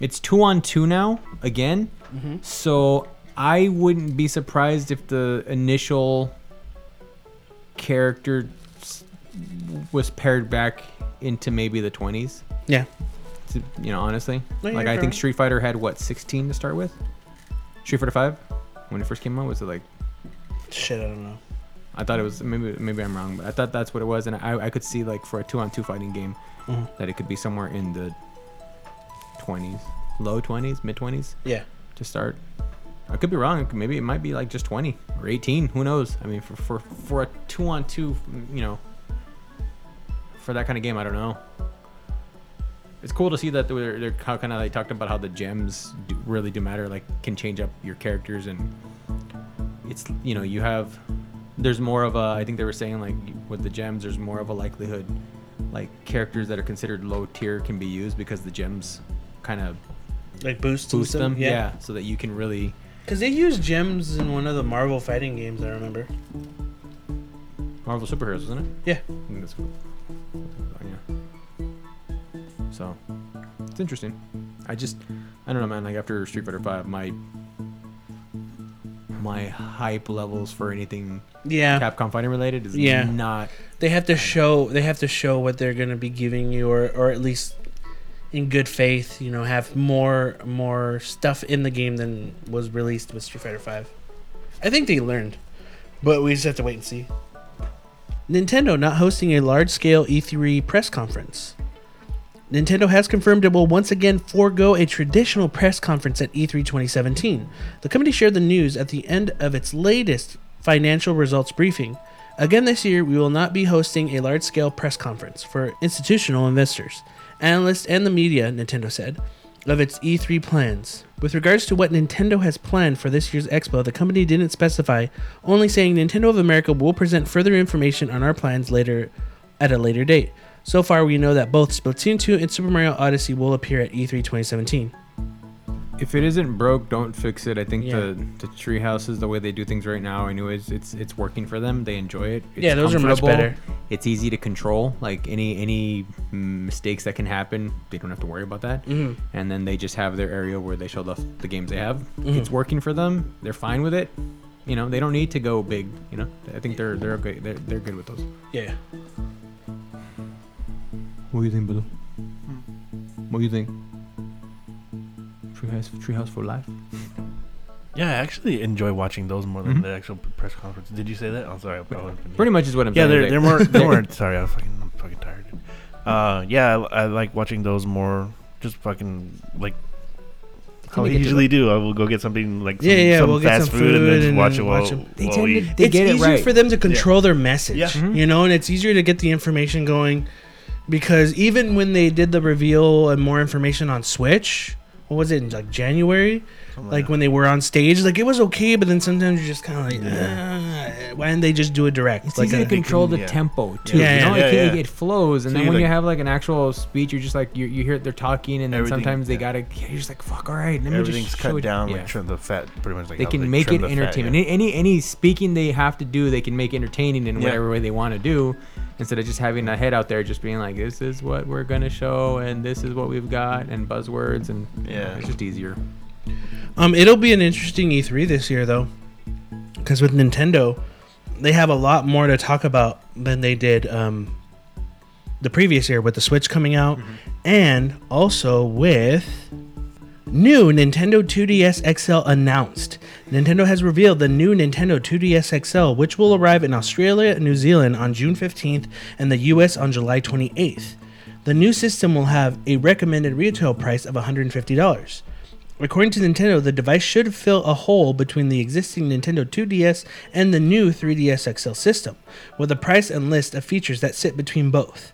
It's two on two now again. Mm-hmm. So I wouldn't be surprised if the initial character was paired back into maybe the 20s. Yeah. To- You know, honestly. No, like I think. Street Fighter had what 16 to start with. Street Fighter 5 when it first came out was it like Shit, I don't know. I thought it was maybe maybe I'm wrong, but I thought that's what it was, and I, I could see like for a two on two fighting game Mhm. that it could be somewhere in the 20s, low 20s, mid 20s Yeah. to start. I could be wrong. Maybe it might be like just 20 or 18. Who knows? I mean, for for for a two on two, you know, for that kind of game, I don't know. It's cool to see that they're, they're how kind of they talked about how the gems do, really do matter. Like, can change up your characters, and it's you know you have there's more of a. I think they were saying like with the gems, there's more of a likelihood like characters that are considered low tier can be used because the gems kind of Like boost, boost them. Yeah. so that you can really Because they used gems in one of the Marvel fighting games, I remember. Marvel superheroes, wasn't it? Yeah. I think that's what- yeah. So it's interesting. I just I don't know, man. Like after Street Fighter Five, my my hype levels for anything Yeah. Capcom fighting related is Yeah. not. They have to show they have to show what they're going to be giving you or or at least in good faith, you know, have more more stuff in the game than was released with Street Fighter 5. I think they learned, but we just have to wait and see. Nintendo not hosting a large-scale E3 press conference. Nintendo has confirmed it will once again forego a traditional press conference at E E3 2017. The company shared the news at the end of its latest financial results briefing. Again this year, we will not be hosting a large scale press conference for institutional investors, analysts, and the media, Nintendo said, of its E3 plans. With regards to what Nintendo has planned for this year's expo, the company didn't specify, only saying Nintendo of America will present further information on our plans later at a later date. So far, we know that both Splatoon 2 and Super Mario Odyssey will appear at E E3 2017. If it isn't broke, don't fix it. I think Yeah. the the tree houses, the way they do things right now, anyways, it's it's working for them. They enjoy it. It's Yeah, those are much better. It's easy to control. Like any any mistakes that can happen, they don't have to worry about that. Mhm. And then they just have their area where they show the the games they have. Mhm. It's working for them. They're fine with it. You know, they don't need to go big. You know, I think they're they're good. They're, they're good with those. Yeah. What do you think, Bill? What do you think? Treehouse, Treehouse for life. Yeah, I actually enjoy watching those more than Mhm. the actual press conference. Did you say that? I'm sorry. I probably didn't Pretty much is what I'm Yeah, saying. they're they're more they weren't sorry. I'm fucking I'm fucking tired. Uh, yeah, I, I like watching those more. Just fucking like how make we usually do. I will go get something like some, Yeah, yeah, some we'll get fast some food, and then food just and watch it then while, watch 'em. They while tend to- They it's get it easier for them to control their message. Yeah. Mhm. You know, and it's easier to get the information going because even when they did the reveal and more information on Switch, what was it in like January? something Like when they were on stage, like it was okay, but then sometimes you're just kind of like, "Ah, why didn't they just do it direct? It's like easy a- to control the yeah. tempo too. Yeah, you know, yeah, it, yeah. It, it flows, and So then you, when you have like an actual speech, you're just like you you hear they're talking, and then sometimes they yeah. gotta. You're just like fuck. All right, let me everything's just cut it- down, Yeah. like trim the fat, pretty much like they how can make trim it the fat, yeah. Any, any any speaking they have to do, they can make entertaining in Yeah. whatever way they want to do, instead of just having a head out there just being like, this is what we're gonna show, and this is what we've got, and buzzwords, and Yeah. it's just easier. Um, it'll be an interesting E3 this year though, because with Nintendo, they have a lot more to talk about than they did um, the previous year with the Switch coming out, and also with new Nintendo 2DS XL announced. Nintendo has revealed the new Nintendo 2DS XL, which will arrive in Australia and New Zealand on June 15th and the US on July 28th. The new system will have a recommended retail price of $150. According to Nintendo, the device should fill a hole between the existing Nintendo 2DS and the new 3DS XL system, with a price and list of features that sit between both.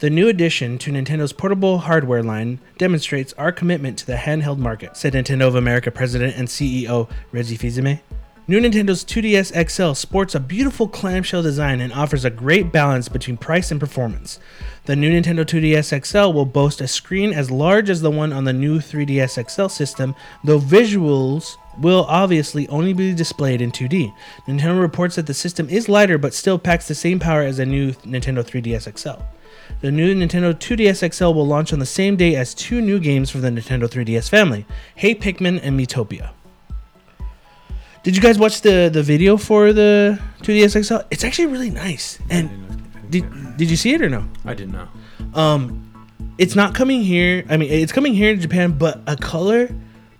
The new addition to Nintendo's portable hardware line demonstrates our commitment to the handheld market, said Nintendo of America president and CEO Reggie Fils-Aimé. New Nintendo's 2DS XL sports a beautiful clamshell design and offers a great balance between price and performance. The new Nintendo 2DS XL will boast a screen as large as the one on the new 3DS XL system, though visuals will obviously only be displayed in 2D. Nintendo reports that the system is lighter but still packs the same power as a new Nintendo 3DS XL. The new Nintendo 2DS XL will launch on the same day as two new games for the Nintendo 3DS family Hey Pikmin and Miitopia. Did you guys watch the, the video for the 2DS XL? It's actually really nice. And didn't- didn't see it. did, did you see it or no? I didn't know. Um, it's not coming here. I mean, it's coming here to Japan, but a color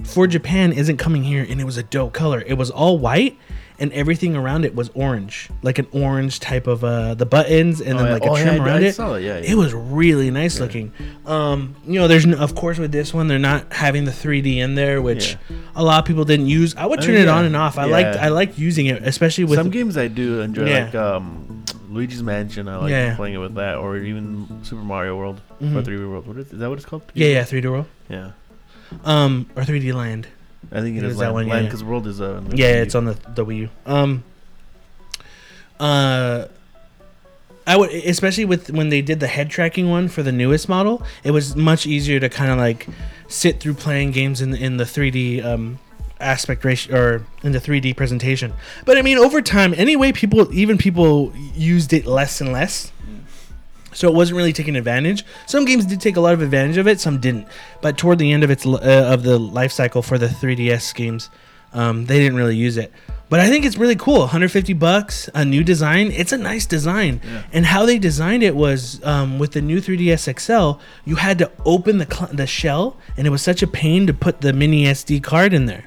for Japan isn't coming here, and it was a dope color. It was all white, and everything around it was orange, like an orange type of uh the buttons, and then Oh, yeah. like a Oh, yeah, trim I- around I it. saw it, yeah, yeah. It was really nice looking. Um, you know, there's of course with this one they're not having the 3D in there, which Yeah. a lot of people didn't use. I would I turn mean, it on and off. I Yeah. liked I liked using it, especially with Some games I do enjoy, Yeah. like um, Luigi's Mansion. I like Yeah. playing it with that, or even Super Mario World or Mhm. 3D World. What is, is that? What it's called? yeah, yeah, 3D World, yeah. um, or 3D Land. I think it It is is that one, yeah, Land yeah. World is uh, Yeah, Wii it's on the the Wii U. Um, uh, I would especially with when they did the head tracking one for the newest model, it was much easier to kind of like sit through playing games in in the 3D um aspect ratio or in the 3D presentation. But I mean, over time, anyway, people even people used it less and less. So it wasn't really taking advantage. Some games did take a lot of advantage of it, some didn't. But toward the end of its uh, of the life cycle for the 3DS games, um, they didn't really use it. But I think it's really cool. 150 bucks, a new design. It's a nice design. Yeah. And how they designed it was um, with the new 3DS XL, you had to open the cl- the shell, and it was such a pain to put the mini SD card in there.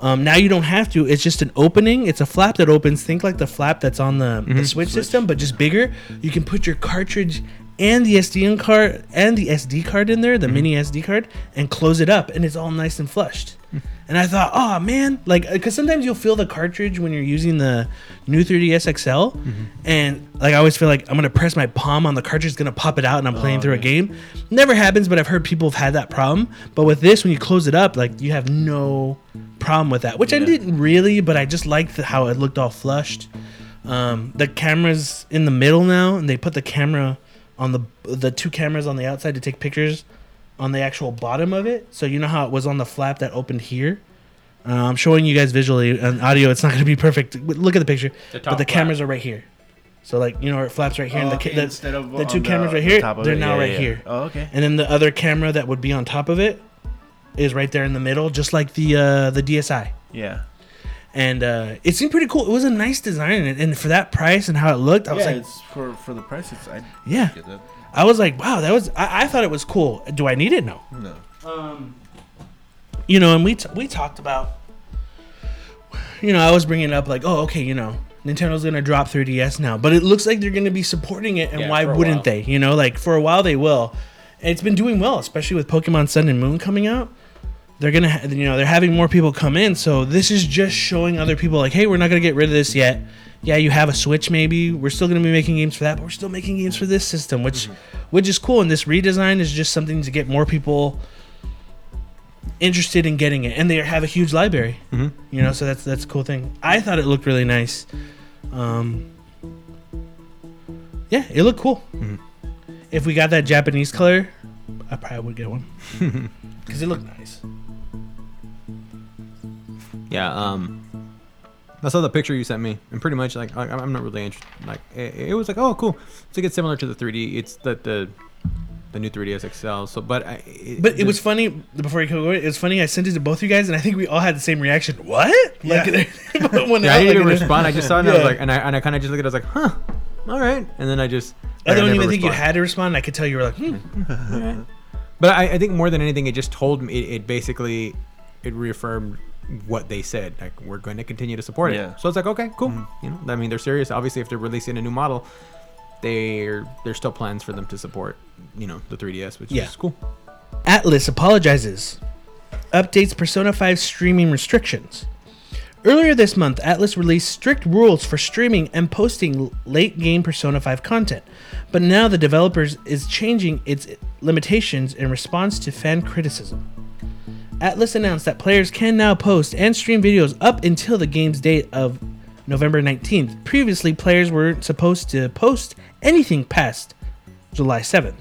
Um, now you don't have to. It's just an opening. It's a flap that opens. Think like the flap that's on the, the Switch, system, but just bigger. You can put your cartridge and the SD card and the SD card in there, the mm-hmm. mini SD card, and close it up, and it's all nice and flushed. And I thought, oh man, like uh, because sometimes you'll feel the cartridge when you're using the new 3ds XL, mm-hmm. and like I always feel like I'm gonna press my palm on the cartridge, it's gonna pop it out, and I'm oh, playing Oh, through a game. Never happens, but I've heard people have had that problem. But with this, when you close it up, like you have no problem with that, which I didn't really, but I just liked the, how it looked all flushed. Um, the camera's in the middle now, and they put the camera on the the two cameras on the outside to take pictures on the actual bottom of it. So you know how it was on the flap that opened here. Uh, I'm showing you guys visually and audio. It's not going to be perfect. Look at the picture, The but the cameras are right here. So like you know, where it flaps right here, and the, ca- the instead of the two cameras right here, they're it. now Yeah, right yeah. here. Oh, okay. and then the other camera that would be on top of it is right there in the middle, just like the uh, the DSi. Yeah. And uh, it seemed pretty cool. It was a nice design, and, and for that price and how it looked, I was yeah, like, it's for for the price. It's I yeah. get. I was like, wow, that was. I, I thought it was cool. Do I need it? No. No. Um, you know, and we t- we talked about. You know, I was bringing up like, oh, okay, you know, Nintendo's gonna drop 3DS now, but it looks like they're gonna be supporting it, and Yeah, why wouldn't while. they? You know, like for a while they will. And it's been doing well, especially with Pokemon Sun and Moon coming out. They're gonna, ha- you know, they're having more people come in, so this is just showing other people like, hey, we're not gonna get rid of this yet. Yeah, you have a Switch, maybe. We're still gonna be making games for that, but we're still making games for this system, which, which is cool. And this redesign is just something to get more people interested in getting it, and they have a huge library. Mhm. You know, so that's that's a cool thing. I thought it looked really nice. Um, yeah, it looked cool. Mhm. If we got that Japanese color, I probably would get one because it looked nice. Yeah, um, I saw the picture you sent me, and pretty much like I, I'm not really interested. Like it, it was like, oh, cool. It's like it's similar to the 3D. It's the the the new 3ds XL. So, but I, it, But it was funny before you go. It was funny. I sent it to both you guys, and I think we all had the same reaction. What? Like, when Yeah, I I, didn't like, even respond. I just saw it, and I was like, and I and I kind of just looked at it. I was like, huh, all right. And then I just. I don't never even think you had to respond. I could tell you were like, hmm. But I, I think more than anything, it just told me. It, it basically, it reaffirmed what they said. Like we're going to continue to support Yeah. it. So it's like, okay, cool. Mm-hmm. You know, I mean, they're serious. Obviously, if they're releasing a new model, they're there's still plans for them to support. You know, the 3ds, which Yeah. is cool. Atlus apologizes. Updates Persona 5 streaming restrictions. Earlier this month, Atlus released strict rules for streaming and posting late game Persona 5 content, but now the developers is changing its limitations in response to fan criticism. Atlus announced that players can now post and stream videos up until the game's date of November 19th. Previously, players weren't supposed to post anything past July 7th.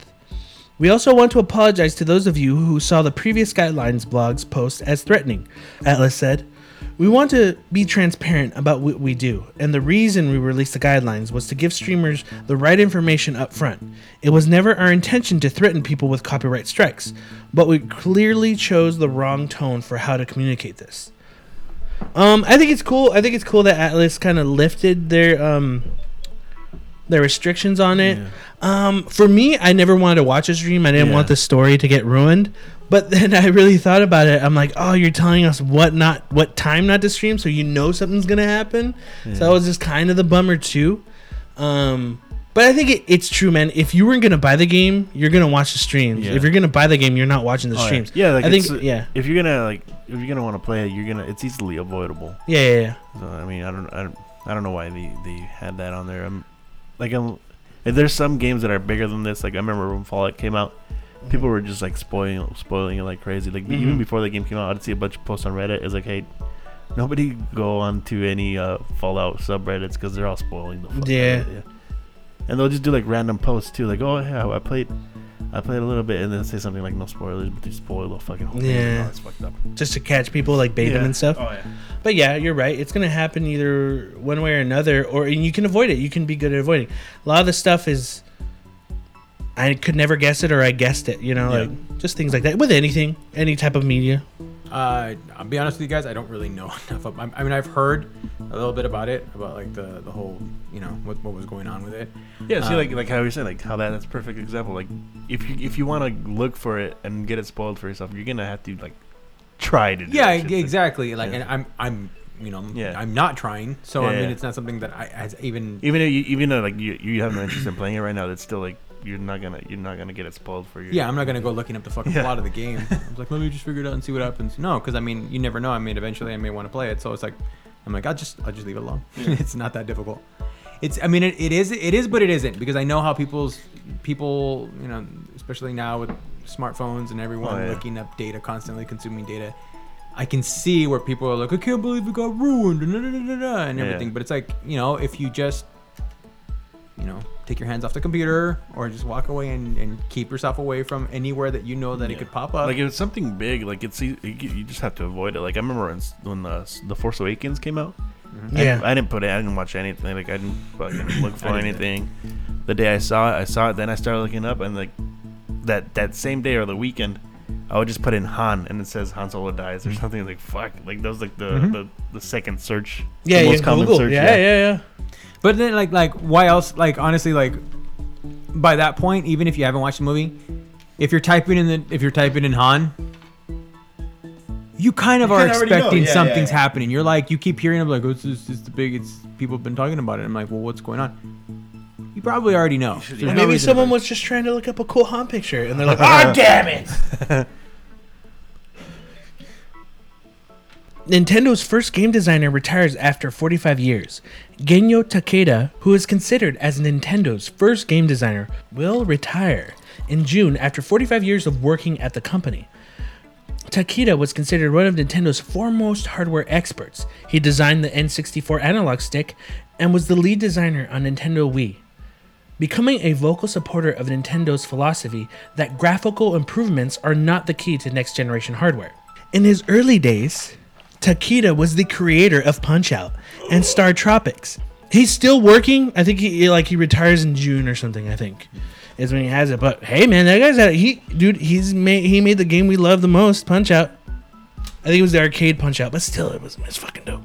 We also want to apologize to those of you who saw the previous guidelines blog's post as threatening. Atlus said, We want to be transparent about what we do, and the reason we released the guidelines was to give streamers the right information up front. It was never our intention to threaten people with copyright strikes, but we clearly chose the wrong tone for how to communicate this. Um, I think it's cool. I think it's cool that Atlus kind of lifted their um their restrictions on it. Um, for me, I never wanted to watch a stream. I didn't Yeah. want the story to get ruined. But then I really thought about it. I'm like, oh, you're telling us what not, what time not to stream, so you know something's gonna happen. So that was just kind of the bummer too. Um, but I think it, it's true, man. If you weren't gonna buy the game, you're gonna watch the streams. Yeah. If you're gonna buy the game, you're not watching the Oh, streams. Yeah, like I think, yeah, If you're gonna like, if you're gonna want to play it, you're gonna. It's easily avoidable. yeah, yeah, yeah. So I mean, I don't, I don't, I don't know why they, they had that on there. I'm like, I'm, if there's some games that are bigger than this. Like I remember when Fallout came out, people were just like spoiling, spoiling it like crazy. Like even Mhm. before the game came out, I'd see a bunch of posts on Reddit. It's like, hey, nobody go on to any uh, Fallout subreddits because they're all spoiling the. Fuck Yeah. yeah. And they'll just do like random posts too, like, oh yeah, I played. I played a little bit and then say something like no spoilers, but they spoil the fucking whole thing. Yeah. Oh, fucked up. Just to catch people, like bait them and stuff. Oh yeah. But yeah, you're right. It's gonna happen either one way or another, or and you can avoid it. You can be good at avoiding. A lot of the stuff is I could never guess it, or I guessed it. You know, Yeah. like just things like that with anything, any type of media. Uh, I'll be honest with you guys. I don't really know enough. Of, I mean, I've heard a little bit about it, about like the the whole, you know, what what was going on with it. Yeah, see, Um, like like how you're saying, like how that that's a perfect example. Like if you if you want to look for it and get it spoiled for yourself, you're gonna have to like try to. do Yeah, that exactly. Like, Yeah. and I'm I'm you know Yeah. I'm not trying. So I mean, yeah. it's not something that I as even. Even if you, even though like you you have no interest in playing it right now, that's still like you're not gonna you're not gonna get it spoiled for you. Yeah, I'm not gonna go looking up the fucking Yeah. plot of the game. I was like, let me just figure it out and see what happens. No, because I mean, you never know. I mean, eventually I may want to play it. So it's like, I'm like, I'll just I'll just leave it alone. it's not that difficult. It's I mean, it, it is it is, but it isn't because I know how people's people you know, especially now with smartphones and everyone Oh, yeah. looking up data, constantly consuming data. I can see where people are like, I can't believe it got ruined and, and Yeah. everything. But it's like, you know, if you just you know, take your hands off the computer or just walk away and, and keep yourself away from anywhere that you know that it could pop up. Like if it's something big, like it's e- you you just have to avoid it. Like I remember when, when the the Force Awakens came out. I, Yeah. I didn't put it. I didn't watch anything. Like I didn't fucking look for anything. The day I saw it, I saw it. Then I started looking up, and like that that same day or the weekend, I would just put in Han, and it says Han Solo dies or something. Like fuck, like that was like the Mhm. the, the second search. Yeah, the yeah, most common Google. search. yeah, yeah, yeah. But then like like why else like honestly like by that point, even if you haven't watched the movie, if you're typing in the if you're typing in Han, you kind of You are kinda already know. expecting Yeah, yeah, something's yeah. happening. You're like you keep hearing of like, oh, it's, it's, it's the big it's people have been talking about it. I'm like, well, what's going on? You probably already know. should- There's no maybe someone was just trying to look up a cool Han picture, and they're like, "Ah, damn it!" Nintendo's first game designer retires after 45 years. Genyo Takeda, who is considered as Nintendo's first game designer, will retire in June after 45 years of working at the company. Takeda was considered one of Nintendo's foremost hardware experts. He designed the N64 analog stick and was the lead designer on Nintendo Wii becoming a vocal supporter of Nintendo's philosophy that graphical improvements are not the key to next generation hardware. In his early days, Takeda was the creator of Punch Out and Star Tropics. He's still working. I think he like he retires in June or something. I think is when he has it. But hey, man, that guy's at he dude. He's made he made the game we love the most, Punch Out. I think it was the arcade Punch Out, but still, it was it's fucking dope.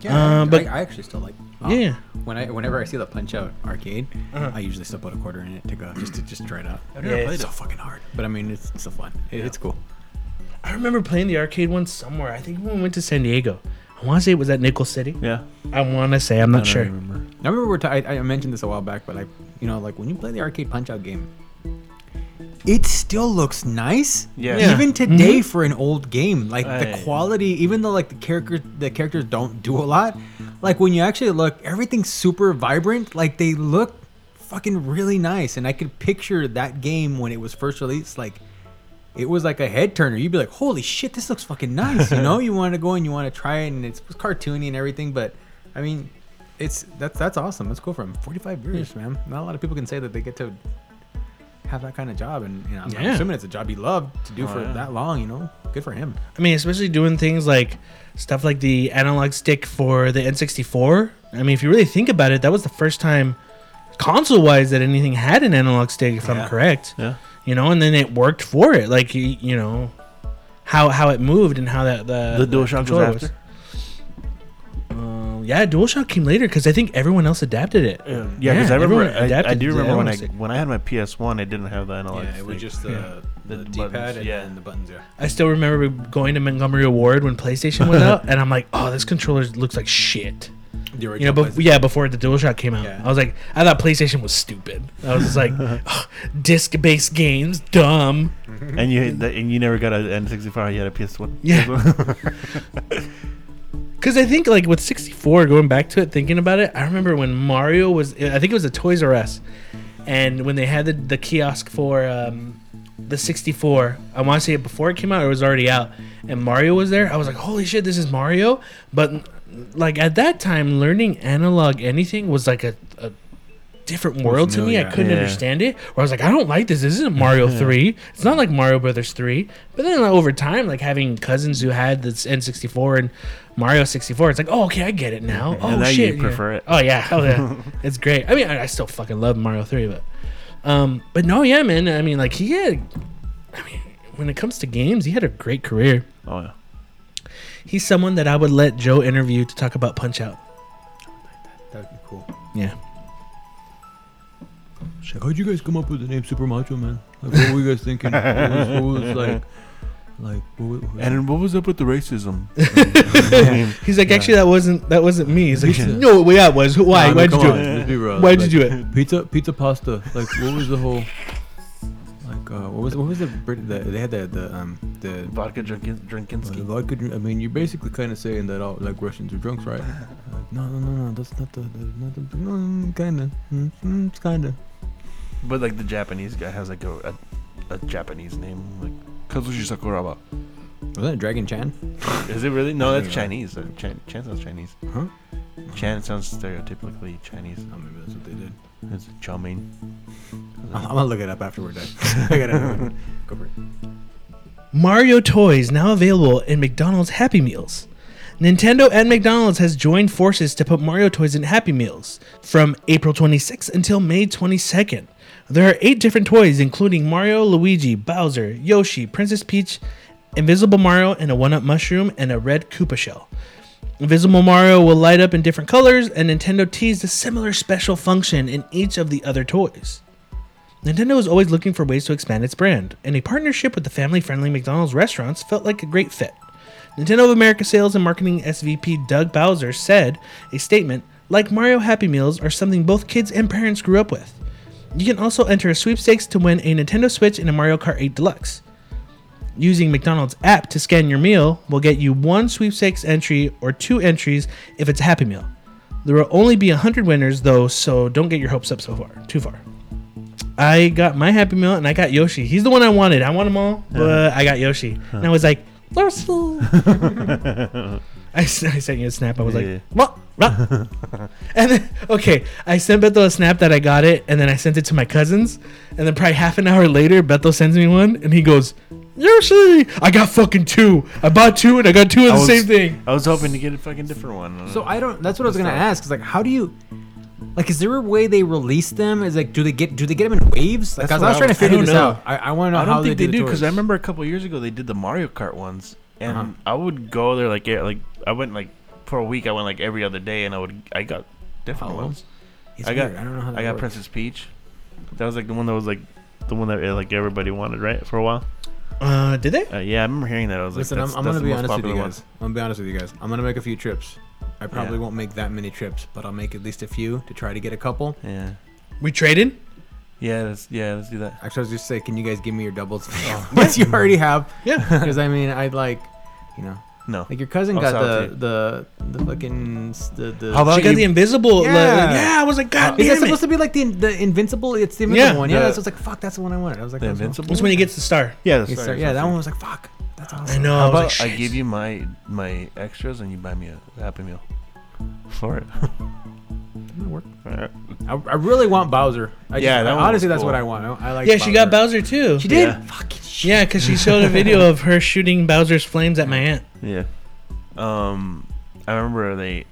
Yeah, Uh, but- I, I actually still like. um, Yeah. When I whenever I see the Punch Out arcade, Uh-huh. I usually still put a quarter in it to go just to just try it out. I've never Yeah, played It's it. so fucking hard, but I mean it's it's still fun. It, It's cool. I remember playing the arcade one somewhere. I think when we went to San Diego. I want to say it was at Nickel City. Yeah. I want to say I'm not sure. I remember we're t- I, I mentioned this a while back, but I, you know, like when you play the arcade Punch Out game, it still looks nice. Yeah. Yeah. Even today mm-hmm. for an old game, like Aye. the quality, even though like the character, the characters don't do a lot, like when you actually look, everything's super vibrant. Like they look fucking really nice, and I could picture that game when it was first released, like. It was like a head turner. You'd be like, "Holy shit, this looks fucking nice!" You know, you want to go and you want to try it, and it's cartoony and everything. But I mean, it's that's that's awesome. That's cool for him. Forty five years, man. Not a lot of people can say that they get to have that kind of job, and you know, I'm Yeah. assuming it's a job he loved to do Oh, for yeah. that long. You know, good for him. I mean, especially doing things like stuff like the analog stick for the N64. I mean, if you really think about it, that was the first time console wise that anything had an analog stick, if Yeah. I'm correct. Yeah. You know, and then it worked for it. Like, you know, how how it moved and how that the, The DualShock was controller after. Um, yeah, DualShock came later because I think everyone else adapted it. Yeah, because I remember. everyone I, I do remember when I when I had my PS One, I didn't have the analog. yeah, it was just the, Yeah. the, The D-pad buttons, and yeah. then the buttons. Yeah. I still remember going to Montgomery Ward when PlayStation was out, and I'm like, oh, this controller looks like shit. The You know, but yeah, before the DualShock came out, Yeah. I was like, I thought PlayStation was stupid. I was just like, disc-based games, dumb. and you and you never got an N64. You had a PS One. Yeah. Because I think like with 64, going back to it, thinking about it, I remember when Mario was, I think it was a Toys R Us, and when they had the, the kiosk for um, the 64, I want to say it before it came out it was already out, and Mario was there. I was like, holy shit, this is Mario. But like at that time, learning analog anything was like a, a different world to me. I couldn't Yeah. understand it. Where I was like, I don't like this. This isn't Mario Three. It's not like Mario Brothers Three. But then like, over time, like having cousins who had this N64 and Mario 64, it's like, oh, okay, I get it now. Oh And now you shit, yeah. prefer it. Oh yeah, hell yeah, it's great. I mean, I, I still fucking love Mario Three, but um, but no, yeah, man. I mean, like he had. I mean, when it comes to games, he had a great career. Oh yeah. He's someone that I would let Joe interview to talk about Punch Out. That'd be cool. Yeah. Like, how'd you guys come up with the name Super Macho Man? Like, what were you guys thinking? what, was, what was like, like, what, was- what was- And what was up with the racism? He's like, actually, that wasn't that wasn't me. He's like, no, well, yeah, it was. Why? Nah, I mean, Why'd you come do on, it? let's be real. Why'd Like, you do it? Pizza, pizza pasta. Like, what was the whole? Uh, what was what was the, the they had the the um the Vodka drinking, Drinkinski. Well, I. I mean, you're basically kind of saying that all like Russians are drunks, right? Like, no, no, no, no. That's not the. That's not the. No, kind of. Mm, it's kind of. But like the Japanese guy has like a a, a Japanese name like Kazushi Sakuraba. Was that Dragon Chan? Is it really? No, that's Chinese. Uh, Chan, Chan sounds Chinese. Huh? Chan sounds stereotypically Chinese. Oh, maybe that's what they did. It's chow mein. I'm, gonna look it up after we're done. I gotta go for it. Mario toys now available in McDonald's Happy Meals. Nintendo and McDonald's has joined forces to put Mario toys in Happy Meals from April 26th until May 22nd. There are eight different toys, including Mario, Luigi, Bowser, Yoshi, Princess Peach, Invisible Mario, and a one-up mushroom, and a red Koopa shell. Invisible Mario will light up in different colors, and Nintendo teased a similar special function in each of the other toys. Nintendo is always looking for ways to expand its brand, and a partnership with the family friendly McDonald's restaurants felt like a great fit. Nintendo of America sales and marketing SVP Doug Bowser said a statement like Mario Happy Meals are something both kids and parents grew up with. You can also enter a sweepstakes to win a Nintendo Switch and a Mario Kart 8 Deluxe. Using McDonald's app to scan your meal will get you one sweepstakes entry or two entries if it's a Happy Meal. There will only be 100 winners though, so don't get your hopes up so far, too far. I got my Happy Meal and I got Yoshi. He's the one I wanted. I want them all, uh-huh. but I got Yoshi. And I was like, Yoshi. I sent you a snap. I was like, what? What? and then, okay, I sent Beto a snap that I got it, and then I sent it to my cousins. And then probably half an hour later, Beto sends me one, and he goes, Yoshi! I got fucking two. I bought two, and I got two of the was- same thing. I was hoping to get a fucking different one. So I don't. That's what I was gonna ask. Is like, how do you? Like, is there a way they release them? Is like, do they get? Do they get them in waves? Like, I was, I was trying to figure I this know. out. I, I want to know I don't think they do do because I remember a couple years ago they did the Mario Kart ones, and Uh-huh. I would go there like yeah, like I went like for a week. I went like every other day, and I would I got different Oh, ones. It's I got. I don't know how that I got works. Princess Peach. That was like the one that was like the one that uh, like everybody wanted, right? For a while. Uh, did they? Uh, yeah, I remember hearing that. I was Listen, like, I'm, that's, I'm gonna the be most honest with you popular guys. I'm gonna be honest with you guys. I'm gonna make a few trips. I probably Yeah. won't make that many trips, but I'll make at least a few to try to get a couple. Yeah. We traded? Yeah, let's yeah, let's do that. Actually, I was just say, can you guys give me your doubles? Once you already have, Yeah. because I mean, I'd like, you know, No. like your cousin I'll got sell the, the the fucking the the. How about She got the invisible. Yeah. Yeah. yeah, I was like, God Is that damn supposed to be like the the invincible? It's the invincible Yeah, one. Yeah, the- so it's like fuck. That's the one I wanted. I was like, The that's the one. Invincible. That's when he gets the star. Yeah, Yes, that's sir. Yeah, that one was like fuck. That's awesome. I awesome. know. How I was about like, I shit. give you my my extras and you buy me a Happy Meal for it? might work. I, I really want Bowser. I Yeah, just, that honestly, was that's cool. what I want. I, I like. Yeah, she got Bowser too. She did. Yeah. Fucking shit. Yeah, because she showed a video of her shooting Bowser's flames at my aunt. Yeah. Um, I remember they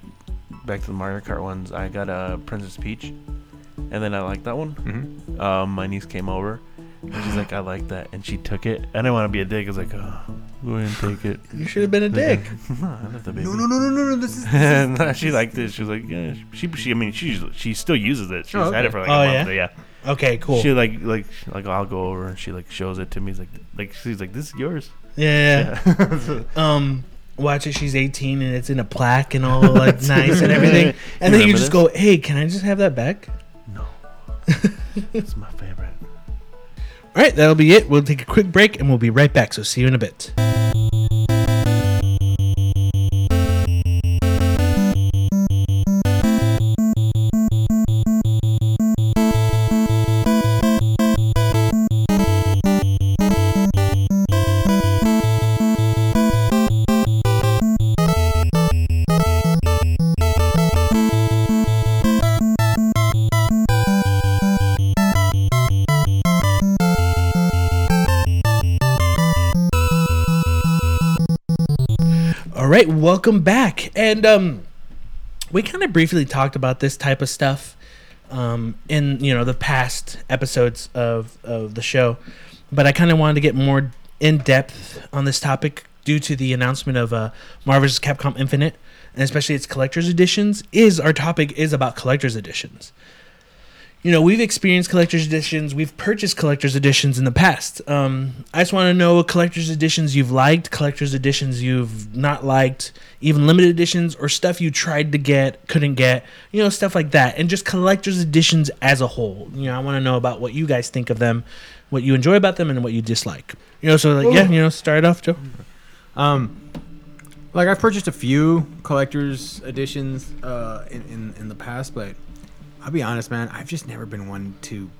back to the Mario Kart ones. I got a Princess Peach, and then I liked that one. Mhm. Um, my niece came over, and she's like, "I like that," and she took it. I didn't want to be a dick. I was like, "Oh, go ahead and take it." You should have been a dick. no, I love the baby. No, no, no, no, no, no. This is. and she liked it. She was like, "Yeah." She, she, I mean, she, she still uses it. She's Oh, had it for like Oh, a yeah? month. but Yeah. Okay, cool. She like, like, like, I'll go over and she like shows it to me. She's like, like, she's like, "This is yours." yeah, yeah. Um, watch it. She's 18 and it's in a plaque and all like nice and everything. You And then you just this? go, "Hey, can I just have that back?" No, it's my favorite. All right, that'll be it. We'll take a quick break and we'll be right back. So see you in a bit. Right, welcome back. And um, we kind of briefly talked about this type of stuff um, in you know the past episodes of of the show, but I kind of wanted to get more in depth on this topic due to the announcement of uh, Marvel vs. Capcom Infinite, and especially its collector's editions. Is our topic is about collector's editions. You know, we've experienced collector's editions. We've purchased collector's editions in the past. Um, I just want to know what collector's editions you've liked, collector's editions you've not liked, even limited editions or stuff you tried to get, couldn't get, you know, stuff like that. And just collector's editions as a whole. You know, I want to know about what you guys think of them, what you enjoy about them, and what you dislike. You know, so like, yeah, you know, start off, Joe. Um, like I've purchased a few collector's editions uh, in, in in the past, but I'll be honest, man, I've just never been one to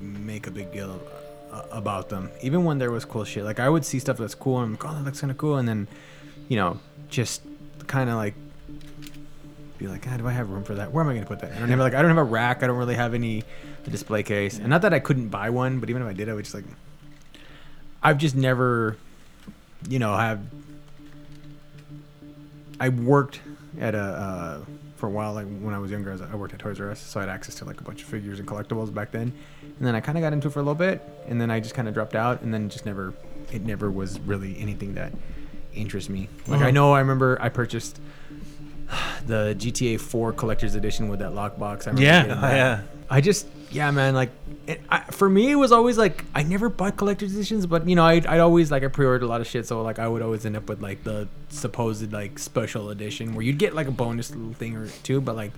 make a big deal uh, about them. Even when there was cool shit, like I would see stuff that's cool, and I'm like, oh, that looks kind of cool, and then, you know, just kind of like be like, ah, do I have room for that? Where am I gonna put that? I don't have like I don't have a rack. I don't really have any display case, and not that I couldn't buy one, but even if I did, I would just like. I've just never, you know, have. I worked at a uh, for a while, like when I was younger. I, worked at Toys R Us, so I had access to like a bunch of figures and collectibles back then. And then I kind of got into it for a little bit, and then I just kind of dropped out, and then just never, it never was really anything that interests me. Like I Uh-huh. know, I remember I purchased the GTA 4 collector's edition with that lockbox. I remember Yeah. Oh, yeah. I just, yeah, man. Like, it, I, for me, it was always like I never bought collector's editions, but you know, I'd, I'd always like I pre-ordered a lot of shit, so like I would always end up with like the supposed like special edition where you'd get like a bonus little thing or two, but like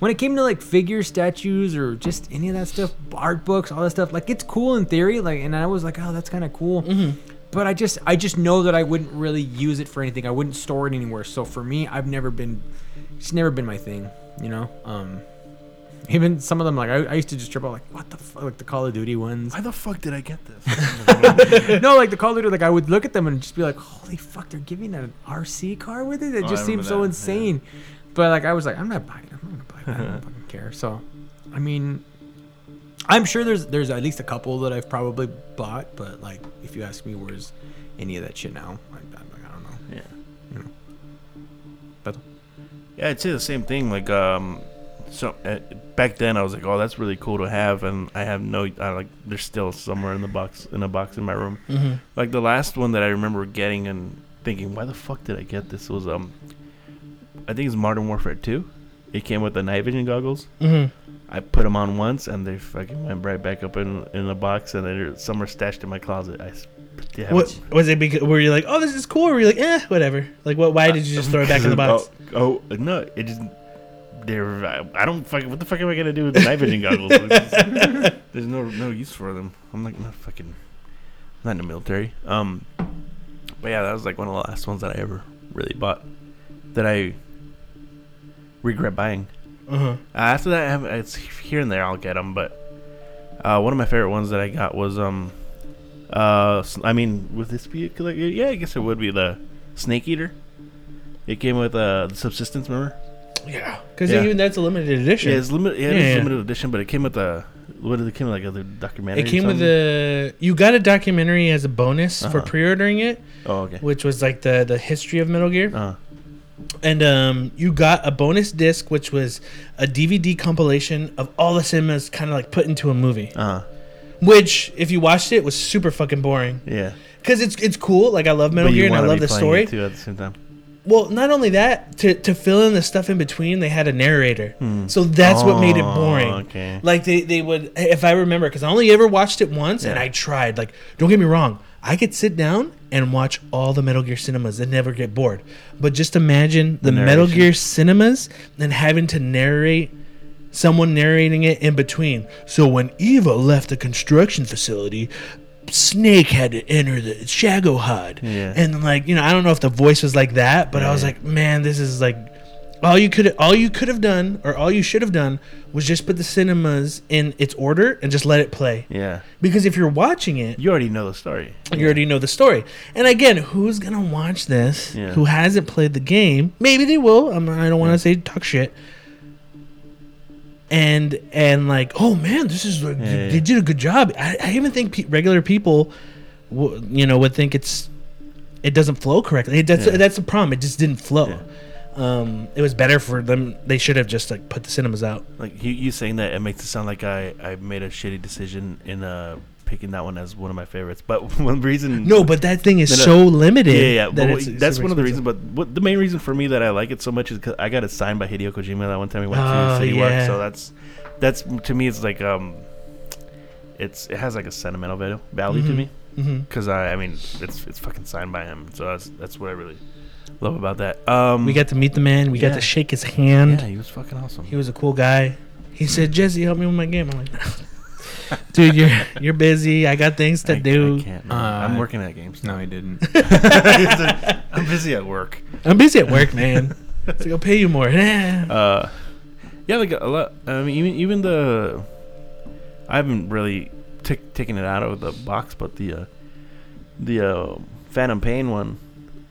when it came to like figure statues or just any of that stuff, art books, all that stuff, like it's cool in theory, like, and I was like, oh, that's kind of cool. But I just, I just know that I wouldn't really use it for anything. I wouldn't store it anywhere. So for me, I've never been, it's never been my thing, you know. Um, even some of them, like I, I used to just trip out, like what the fuck, like the Call of Duty ones. Why the fuck did I get this? no, like the Call of Duty, like I would look at them and just be like, holy fuck, they're giving an RC car with it. It Oh, just seems so that, insane. But like I was like, I'm not buying it. I'm not gonna buy it. I don't fucking care. So, I mean, I'm sure there's there's at least a couple that I've probably bought, but like if you ask me, where's any of that shit now? Like, I'm like, I don't know. yeah. You know. But Yeah, I'd say the same thing. Like, um, so uh, back then I was like, "Oh, that's really cool to have," and I have no, I like, there's still somewhere in the box, in a box in my room. Mm-hmm. Like the last one that I remember getting and thinking, "Why the fuck did I get this?" Was um, I think it's Modern Warfare Two. It came with the night vision goggles. Mm-hmm. I put them on once, and they fucking went right back up in in the box, and they're some are stashed in my closet. I, yeah, What was it? Because were you like, oh, this is cool? Or were you like, eh, whatever? Like, what? Why did you just throw it back in the box? Oh, oh no! It just they're. I, don't fucking. What the fuck am I gonna do with the night vision goggles? There's no no use for them. I'm like not fucking. Not in the military. Um, but yeah, that was like one of the last ones that I ever really bought. That I regret buying. Uh-huh. Uh, after that, I have, it's here and there. I'll get them, but uh, one of my favorite ones that I got was um, uh, I mean, would this be a collector? Yeah, I guess it would be the Snake Eater. It came with uh, the subsistence, remember? Yeah, because Yeah. even that's a limited edition. Yeah, it's limited. Yeah, it is Yeah, yeah. limited edition, but it came with a. What did it came with like a documentary? it came with a. You got a documentary as a bonus for Uh-huh. pre-ordering it, Oh, okay. which was like the the history of Metal Gear, Uh, and um, you got a bonus disc, which was a DVD compilation of all the cinemas, kind of like put into a movie. uh, Which, if you watched it, was super fucking boring. yeah. Because it's it's cool. Like I love Metal But Gear and I love the story. it too at the same time. Well, not only that, to to fill in the stuff in between, they had a narrator. Hmm. So that's what made it Oh, boring. Okay. Like they, they would, if I remember, because I only ever watched it once, and I tried. Like, don't get me wrong, I could sit down and watch all the Metal Gear cinemas and never get bored. But just imagine the, The Metal. Gear cinemas and having to narrate, someone narrating it in between. So when Eva left the construction facility. Snake had to enter the Shagohod, Yeah. and like you know, I don't know if the voice was like that, but I was Yeah. like, man, this is like all you could all you could have done or all you should have done was just put the cinemas in its order and just let it play Yeah. because if you're watching it You already know the story. you already know the story and again who's gonna watch this Yeah. who hasn't played the game maybe they will I'm, i don't want to say talk shit and and like oh man this is like, Yeah, they yeah. did a good job i, I even think pe- regular people w- you know would think it's it doesn't flow correctly that's Yeah. that's the problem it just didn't flow Yeah. um, it was better for them. They should have just like put the cinemas out. Like you, you saying that, it makes it sound like I, I made a shitty decision in uh picking that one as one of my favorites. But one reason. No, but that thing is No, no. so limited. Yeah, yeah. that But it's that's one of the reasons. But what, the main reason for me that I like it so much is because I got it signed by Hideo Kojima that one time we went Oh, to City yeah. Walk. So that's that's to me it's like um, it's it has like a sentimental value value to me because I I mean it's it's fucking signed by him. So that's that's what I really love about that. Um, We got to meet the man. We got to shake his hand. yeah, he was fucking awesome. He was a cool guy. He said, "Jesse, help me with my game." I'm like, "Dude, you're you're busy. I got things to I, do. I can't. man. Uh, I'm working at games. No, I didn't. I'm busy at work. I'm busy at work, man. so I'll pay you more." Uh, yeah, like a lot. I mean, even even the, I haven't really t- taken it out of the box, but the uh, the uh, Phantom Pain one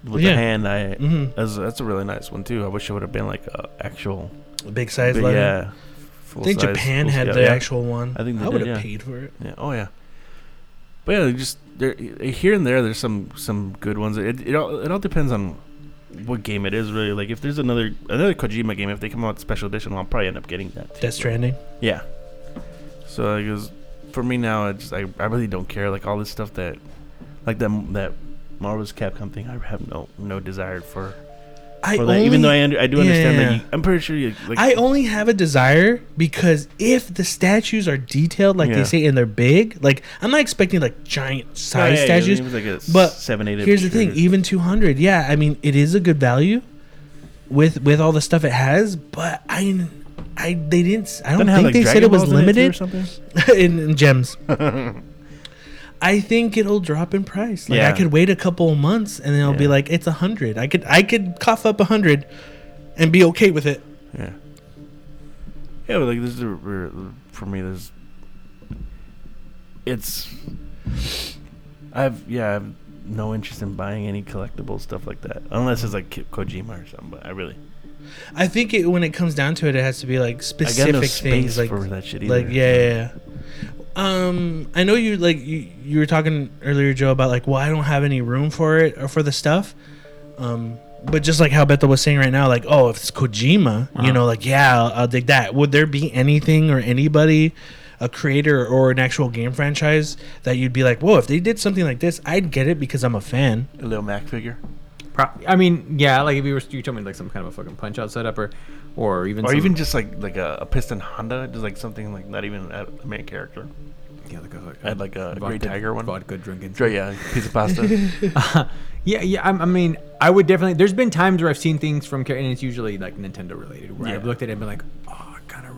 with Yeah. the hand, I Mhm. that's that's a really nice one too. I wish it would have been like a actual, Big size big- letter. Yeah. I think full-size, Japan had full-scale, the yeah. actual one. I think they I would have yeah. paid for it. Yeah. Oh yeah. But yeah, just there eh, here and there. There's some some good ones. It it all, it all depends on what game it is really. Like if there's another another Kojima game, if they come out with special edition, I'll probably end up getting that. too. Death Stranding. Yeah. So I guess for me now, I just I, I really don't care. Like all this stuff that, like that that Marvel vs. Capcom thing, I have no no desire for. I only. Even though I under, I do understand Yeah. that you, I'm pretty sure you like. I only have a desire because if the statues are detailed like Yeah. they say and they're big, like I'm not expecting like giant Oh, size statues. Like but seven eight. Here's the thing, even 200, yeah, I mean it is a good value with with all the stuff it has, but I I they didn't I don't think they said it was limited or something. in, in gems. I think it'll drop in price. Like I could wait a couple of months and then it'll be like it's a hundred. I could I could cough up a hundred and be okay with it. Yeah. Yeah, but like this is for me. This It's. I've yeah. I've no interest in buying any collectible stuff like that unless it's like Kojima or something. But I really I think it, when it comes down to it, it has to be like I got specific no things, like for that shit. like yeah, yeah, yeah. Um, I know you like you, you were talking earlier, Joe, about like, well, I don't have any room for it or for the stuff. Um, but just like how Bethel was saying right now, like, oh, if it's Kojima, you Uh-huh. know, like, yeah, I'll, I'll dig that. Would there be anything or anybody, a creator or an actual game franchise that you'd be like, whoa, if they did something like this, I'd get it because I'm a fan. A little Mac figure, Pro- I mean, yeah, like if you were you told me like some kind of a fucking punch out setup or, or even or some- even just like like a, a piston Honda, just like something like not even a a main character. yeah, like a, like I had like a vodka- Great Tiger one. vodka drinking. Dre, yeah, piece of pasta. yeah, yeah. I'm, I mean, I would definitely. There's been times where I've seen things from, char- and it's usually like Nintendo related, where I've looked at it and been like, oh, I kind of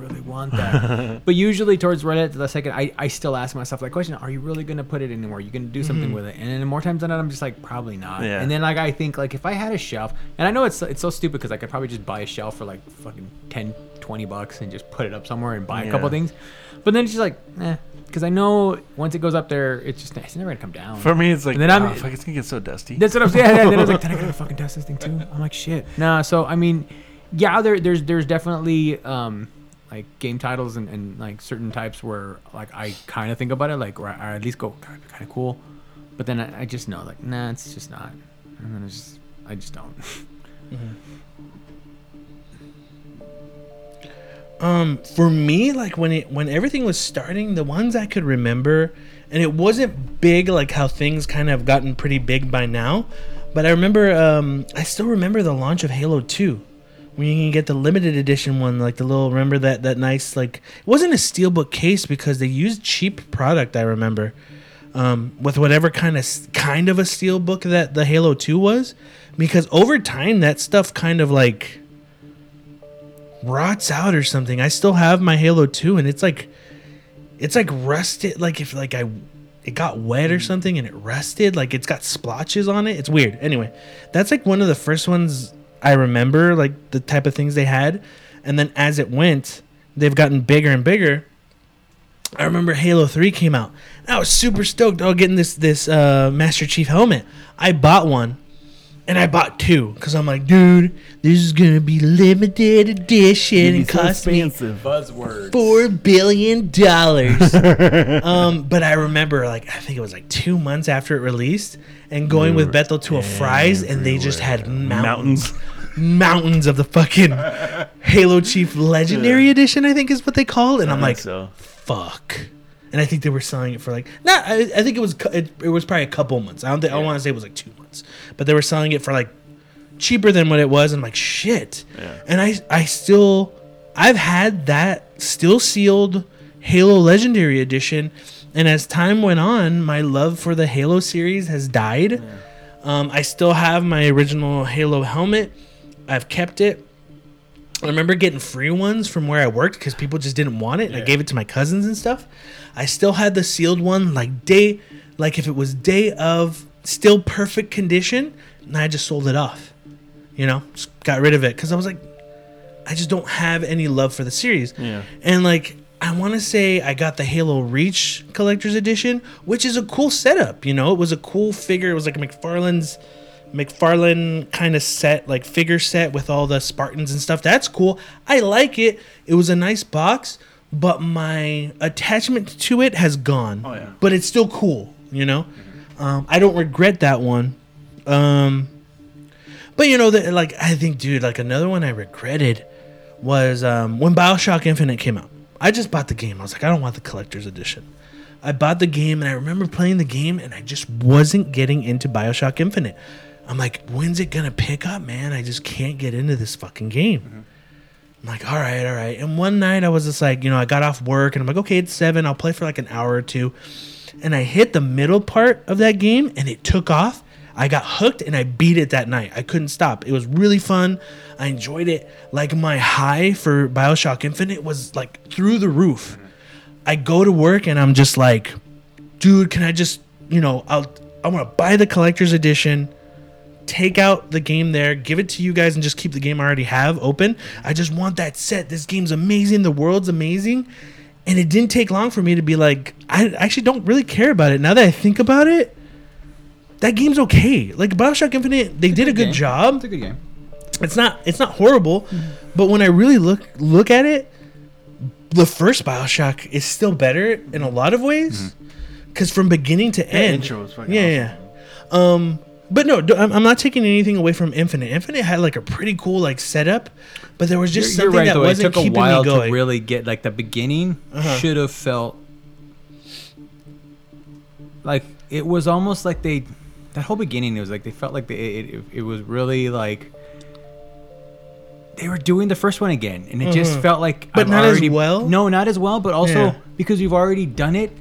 really want that. but usually towards right at the second, I, I still ask myself that question: Are you really gonna put it anywhere? Are you gonna do something Mhm. with it? And then more times than not, I'm just like, probably not. Yeah. And then like I think like if I had a shelf, and I know it's it's so stupid because I could probably just buy a shelf for like fucking 10, 20 bucks and just put it up somewhere and buy a couple things. But then it's just like, eh. Because I know once it goes up there, it's just it's never gonna come down. For me, it's like, And then I'm- oh, fuck, it's gonna get so dusty. That's what I'm saying. And then I was like, then I gotta fucking test this thing too. I'm like, shit. Nah. So I mean, yeah, there, there's there's definitely um, like game titles and, and like certain types where like I kind of think about it, like or I at least go kind of cool, but then I, I just know like nah, it's just not. And then it's just I just don't. Um, for me, like when it when everything was starting, the ones I could remember, and it wasn't big like how things kind of gotten pretty big by now, but I remember, um, I still remember the launch of Halo Two, when you can get the limited edition one, like the little remember that that nice like it wasn't a steelbook case because they used cheap product. I remember, um, with whatever kind of kind of a steelbook that the Halo Two was, because over time that stuff kind of like rots out or something. I still have my Halo 2 and it's like it's like rusted like if like I it got wet or something and it rusted like it's got splotches on it. It's weird. Anyway, that's like one of the first ones I remember like the type of things they had and then as it went, they've gotten bigger and bigger. I remember Halo 3 came out. I was super stoked on getting this this uh, Master Chief helmet. I bought one and I bought two because I'm like, dude, this is gonna be limited edition and cost me Buzzwords. four billion dollars. um, but I remember, like, I think it was like two months after it released, and going with Bethel to a Fry's, and they just had mountains, mountains of the fucking Halo Chief Legendary Edition. I think is what they called, and I'm like, so. fuck. And I think they were selling it for like not. I, I think it was it, it was probably a couple months. I don't think I want to say it was like two months, but they were selling it for like cheaper than what it was. And I'm like shit. Yeah. And I I still I've had that still sealed Halo Legendary Edition, and as time went on, my love for the Halo series has died. Um, I still have my original Halo helmet. I've kept it. I remember getting free ones from where I worked because people just didn't want it, and I gave it to my cousins and stuff. I still had the sealed one, like day, like if it was day of, still perfect condition, and I just sold it off. You know, just got rid of it because I was like, I just don't have any love for the series. Yeah. And like, I want to say I got the Halo Reach Collector's Edition, which is a cool setup. You know, it was a cool figure. It was like a McFarlane's McFarlane kind of set, like figure set with all the Spartans and stuff. That's cool. I like it. It was a nice box, but my attachment to it has gone. Oh, yeah. But it's still cool. You know, um, I don't regret that one. Um, but you know that, like, I think, dude, like another one I regretted was um, when Bioshock Infinite came out. I just bought the game. I was like, I don't want the collector's edition. I bought the game and I remember playing the game and I just wasn't getting into Bioshock Infinite. I'm like, when's it gonna pick up, man? I just can't get into this fucking game. Mm-hmm. I'm like, all right, all right. And one night I was just like, you know, I got off work and I'm like, okay, it's seven. I'll play for like an hour or two. And I hit the middle part of that game and it took off. I got hooked and I beat it that night. I couldn't stop. It was really fun. I enjoyed it. Like my high for Bioshock Infinite was like through the roof. Mm-hmm. I go to work and I'm just like, dude, can I just, you know, I'll I want to buy the collector's edition, take out the game there, give it to you guys, and just keep the game I already have open. I just want that set. This game's amazing. The world's amazing. And it didn't take long for me to be like, I actually don't really care about it. Now that I think about it, that game's okay. Like Bioshock Infinite, they did a good game. job It's a good game. it's not it's not horrible but when i really look look at it the first bioshock is still better in a lot of ways because from beginning to end intro was fucking yeah yeah um but no I'm, I'm not taking anything away from infinite infinite had like a pretty cool like setup but there was just You're, you're something right that though. Wasn't took a keeping while me going to really get like the beginning. Uh-huh. Should have felt like it was almost like they that whole beginning. It was like they felt like they, it, it it was really like they were doing the first one again, and it just Mhm. felt like But I've not as well? No, not as well, but also Yeah. because you've already done it.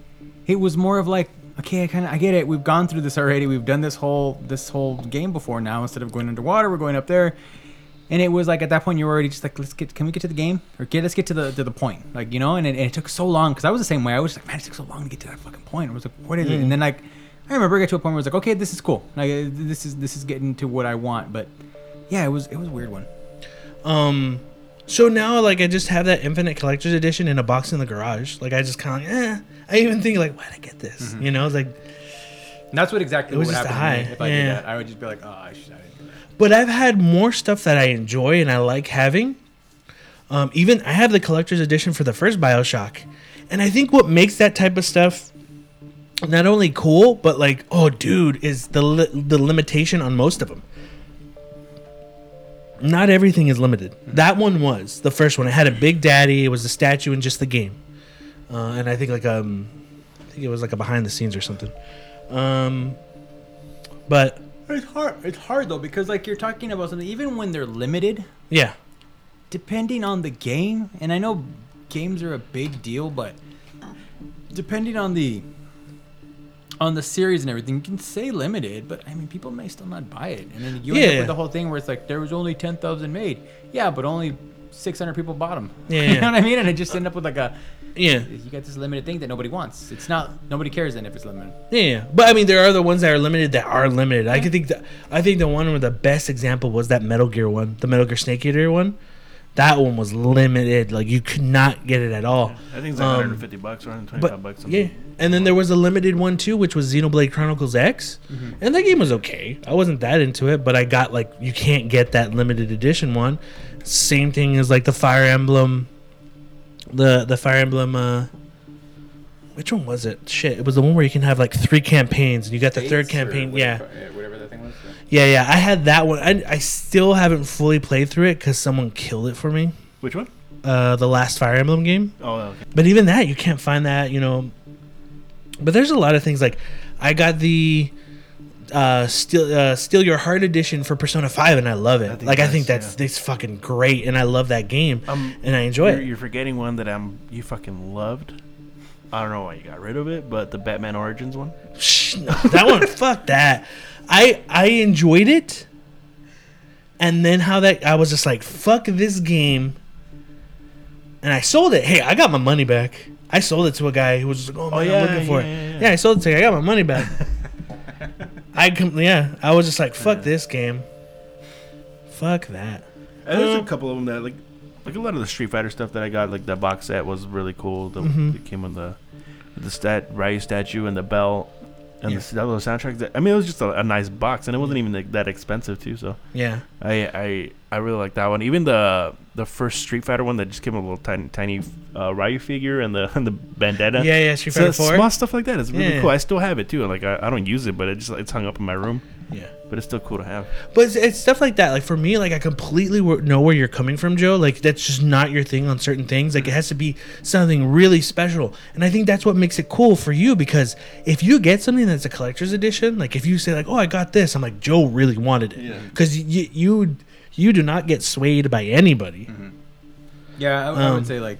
It was more of like. Okay, I kind of I get it. We've gone through this already. We've done this whole this whole game before. Now instead of going underwater, we're going up there. And it was like at that point you were already just like, let's get, can we get to the game or get, let's get to the to the point, like you know. And it, and it took so long because I was the same way. I was like, man, it took so long to get to that fucking point. I was like, what is it? Mm. And then like, I remember I got to a point where I was like, okay, this is cool. Like uh, this is this is getting to what I want. But yeah, it was it was a weird one. um so now like i just have that infinite collector's edition in a box in the garage like i just kind of like eh. I even think like why did i get this Mm-hmm. you know it's like And that's what exactly would happen to me high, if I did yeah. that. I would just be like, oh, I should. I didn't do that. But I've had more stuff that I enjoy and I like having. Um, even I have the collector's edition for the first Bioshock, and I think what makes that type of stuff not only cool, but like, oh, dude, is the li- the limitation on most of them. Not everything is limited. That one was the first one. It had a Big Daddy. It was a statue in just the game, uh, and I think like um, I think it was like a behind the scenes or something. Um, but It's hard. It's hard though because like you're talking about something. Even when they're limited, yeah, depending on the game, and I know games are a big deal, but depending on the on the series and everything, you can say limited, but I mean people may still not buy it, and then you end Yeah. up with the whole thing where it's like there was only ten thousand made, yeah, but only six hundred people bought them. Yeah, you know what I mean? And it just end up with like a yeah. you got this limited thing that nobody wants. It's not nobody cares then if it's limited. Yeah, yeah, but I mean, there are the ones that are limited that are limited. I could think that I think the one with the best example was that Metal Gear one, the Metal Gear Snake Eater one. That one was limited; like you could not get it at all. I think it's like Um, 150 bucks or 125 But bucks. something. yeah, and then there was a limited one too, which was Xenoblade Chronicles X, and that game was okay. I wasn't that into it, but I got like you can't get that limited edition one. Same thing as like the Fire Emblem, the the Fire Emblem. uh which one was it? Shit, it was the one where you can have like three campaigns, and you got the third campaign. Yeah, whatever that thing was. yeah, yeah. I had that one. I, I still haven't fully played through it because someone killed it for me. Which one? Uh, the last Fire Emblem game. Oh, okay. But even that, you can't find that, you know. But there's a lot of things like I got the uh, Steal uh, Steal Your Heart edition for Persona Five, and I love it. I think like I think that's- that's that's fucking great, and I love that game, Um, and I enjoy you're, it. You're forgetting one that I'm you fucking loved. I don't know why you got rid of it, but the Batman Origins one. Shh, no, that one, fuck that. I I enjoyed it, and then how that I was just like, fuck this game, and I sold it. Hey, I got my money back. I sold it to a guy who was just like, oh, man, yeah, I'm looking for yeah, it. yeah, Yeah, yeah. I sold it to. I got my money back. I com- yeah, I was just like, fuck this game. Fuck that. And there's Uh, a couple of them that like, like a lot of the Street Fighter stuff that I got. Like that box set was really cool. The Mhm. it came with the the stat Ryu statue and the belt and Yeah. the little soundtrack. That, I mean, it was just a, a nice box, and it wasn't even like, that expensive too. So Yeah. I I I really like that one. Even the the first Street Fighter one that just came with a little tiny tiny uh, Ryu figure and the and the bandana. Yeah, yeah. Street So Fighter Four. small stuff like that is really Yeah. cool. I still have it too. Like I, I don't use it, but it just it's hung up in my room. Yeah. But it's still cool to have. But it's, it's stuff like that. Like for me, like I completely w- know where you're coming from, Joe. Like that's just not your thing on certain things. Like it has to be something really special, and I think that's what makes it cool for you. Because if you get something that's a collector's edition, like if you say like, "Oh, I got this," I'm like, Joe really wanted it. Yeah. Because you you you do not get swayed by anybody. Yeah, I, I Um, would say like,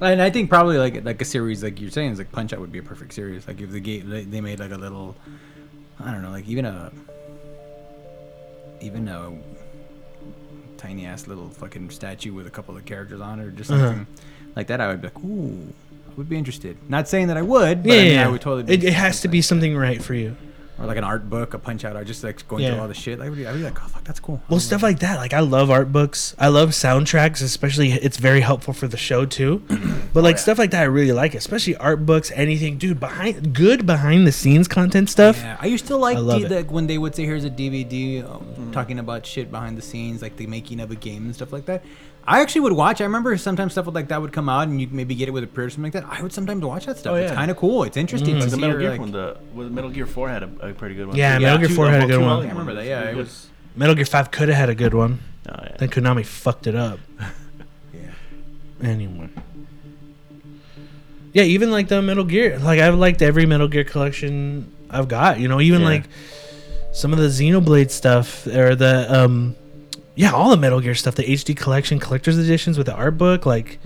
and I think probably like like a series like you're saying is like Punch Out would be a perfect series. Like if the game they, they made like a little, I don't know, like even a even a tiny ass little fucking statue with a couple of characters on it or just Uh-huh. something like that, I would be like, ooh, I would be interested. Not saying that I would, but Yeah, I, mean, yeah. I would totally. Be it, it has to be something. right for you. or like an art book, a Punch Out, or just like going Yeah. through all the shit. Like, I'd be, like, oh fuck, that's cool. Well, stuff like that. Like I love art books. I love soundtracks, especially it's very helpful for the show too. But like yeah. stuff like that, I really like, especially art books. Anything, dude. Behind good behind the scenes content stuff. Yeah, I used to like I love the, it. the, when they would say, "Here's a DVD," um, talking about shit behind the scenes, like the making of a game and stuff like that. I actually would watch. I remember sometimes stuff like that would come out, and you would maybe get it with a pre or something like that. I would sometimes watch that stuff. Oh, yeah. It's kind of cool. It's interesting Like to the see. Metal Gear like, one, the well, Metal Gear Four had a, a pretty good one. Yeah, too. Metal Gear 4 the had a good one. I remember that, yeah, it was- Metal Gear Five could have had a good one. Oh, yeah. Then Konami fucked it up. yeah. Anyway. Yeah, even like the Metal Gear. Like I've liked every Metal Gear collection I've got. You know, even Yeah. like some of the Xenoblade stuff or the um, yeah, all the Metal Gear stuff, the HD collection, collector's editions with the art book, like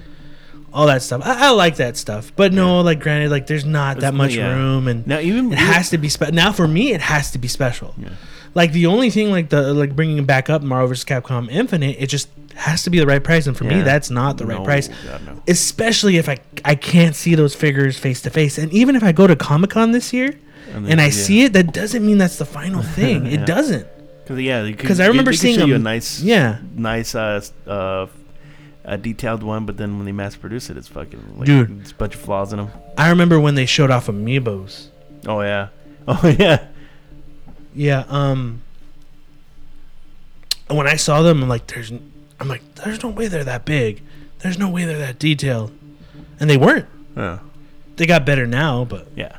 all that stuff. I, I like that stuff, but no, Yeah. like granted, like there's not that much yeah. room, and Now even it has to be special. Now for me, it has to be special. Yeah. Like the only thing, like the like bringing it back up, Marvel vs. Capcom Infinite, it just has to be the right price, and for me, that's not the right No, price. God, no. Especially if I I can't see those figures face to face, and even if I go to Comic Con this year And, and I see it, that doesn't mean that's the final thing. It doesn't. Cause yeah, 'Cause I remember seeing show you a nice, Yeah, nice, uh, uh, a detailed one, but then when they mass produce it, it's fucking like, Dude. it's a bunch of flaws in them. I remember when they showed off amiibos. Oh yeah, oh yeah. Yeah, um when I saw them, I'm like, there's, I'm like, there's no way they're that big. There's no way they're that detailed, and they weren't. Yeah. They got better now, but Yeah.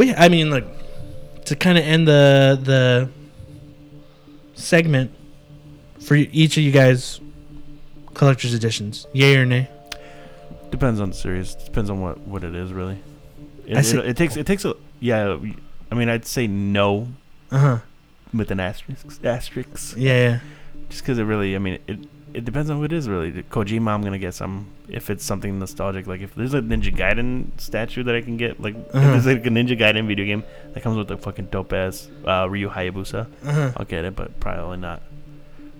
But yeah, I mean, like to kind of end the the segment for each of you guys, collector's editions, yay or nay? Depends on the series. Depends on what what it is really. It, I see- it, it takes it takes a yeah. I mean, I'd say no Uh huh. with an asterisk. Asterisk. Yeah, yeah. Just because it really, I mean, it it depends on what it is really. Kojima, I'm gonna get some if it's something nostalgic. Like if there's a Ninja Gaiden statue that I can get, like Uh-huh. if there's like a Ninja Gaiden video game that comes with a fucking dope ass uh, Ryu Hayabusa, Uh huh. I'll get it, but probably not.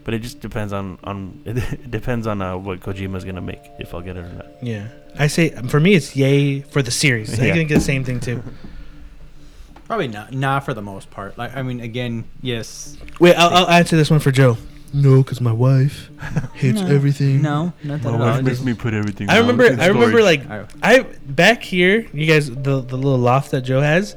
But it just depends on on it depends on uh, what Kojima's gonna make if I'll get it or not. Yeah. I say for me, it's yay for the series. I Yeah. think the same thing too. Probably not. Nah, for the most part. Like, I mean, again, yes. Wait, I'll, I'll answer this one for Joe. No, because my wife hates No. everything. No, not that at all. Just- me put everything. I remember. I remember like I- I back here. You guys, the the little loft that Joe has.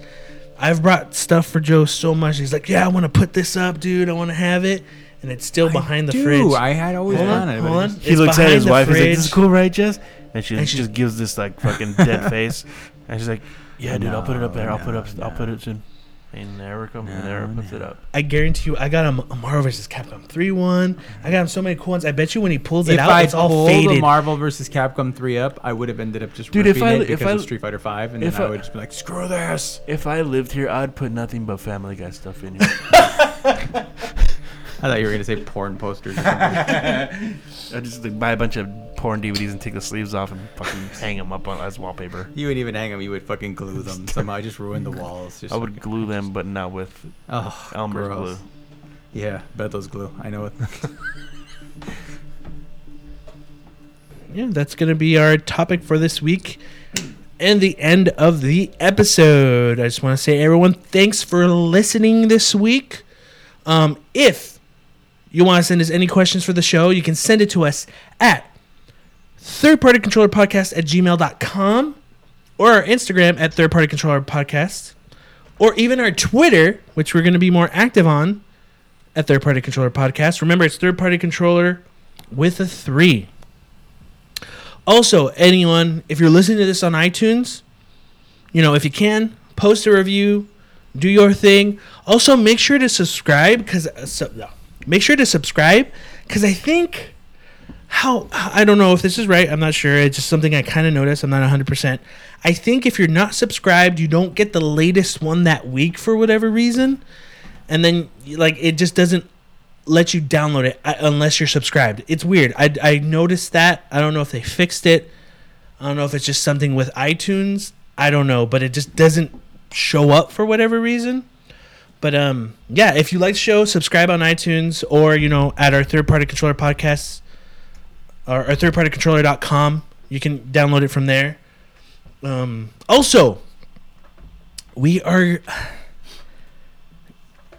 I've brought stuff for Joe so much. He's like, "Yeah, I want to put this up, dude. I want to have it," and it's still behind the do. fridge. I had always hold on, wanted it. hold on. he It's looks at his the wife. He's like, "This is cool, right, Jess?" And she And she- just gives this like fucking dead face, and she's like, "Yeah, dude, I'll put it up No, there. I'll put it up. no, I'll put no. it soon." He never comes. he never No, puts it up. I guarantee you, I got him a Marvel vs. Capcom 3 one. I got him so many cool ones. I bet you when he pulls it if out, I it's all pulled a faded. Marvel versus Capcom 3 up, I would have ended up just Dude, if ripping I- it if because I- of Street Fighter 5, and if then I, I- would just be like, screw this. If I lived here, I'd put nothing but Family Guy stuff in here. I thought you were going to say porn posters. Or something. I'd just like, buy a bunch of porn DVDs and take the sleeves off and fucking hang them up on as wallpaper. you wouldn't even hang them. You would fucking glue them. Somehow I just ruin the walls. Just I would glue them, but not with Oh, Elmer's gross. glue. Yeah, Bethel's glue. I know it. yeah, that's going to be our topic for this week and the end of the episode. I just want to say, everyone, thanks for listening this week. Um, if you want to send us any questions for the show, you can send it to us at thirdpartycontrollerpodcast party controller podcast at gmail.com or our Instagram at third party controller podcast or even our Twitter, which we're going to be more active on at third party controller podcast. Remember, it's third party controller with a three. Also, anyone, if you're listening to this on iTunes, you know, if you can, post a review, do your thing. Also, make sure to subscribe because uh, so, no. Make sure to subscribe because I think how I don't know if this is right. I'm not sure. It's just something I kind of noticed. I'm not 100. percent I think if you're not subscribed, you don't get the latest one that week for whatever reason, and then like it just doesn't let you download it uh, unless you're subscribed. It's weird. I, I noticed that. I don't know if they fixed it. I don't know if it's just something with iTunes. I don't know, but it just doesn't show up for whatever reason. But um, yeah, if you like the show, subscribe on iTunes or you know at our third party controller podcast or our third party controller.com. You can download it from there. Um, also, we are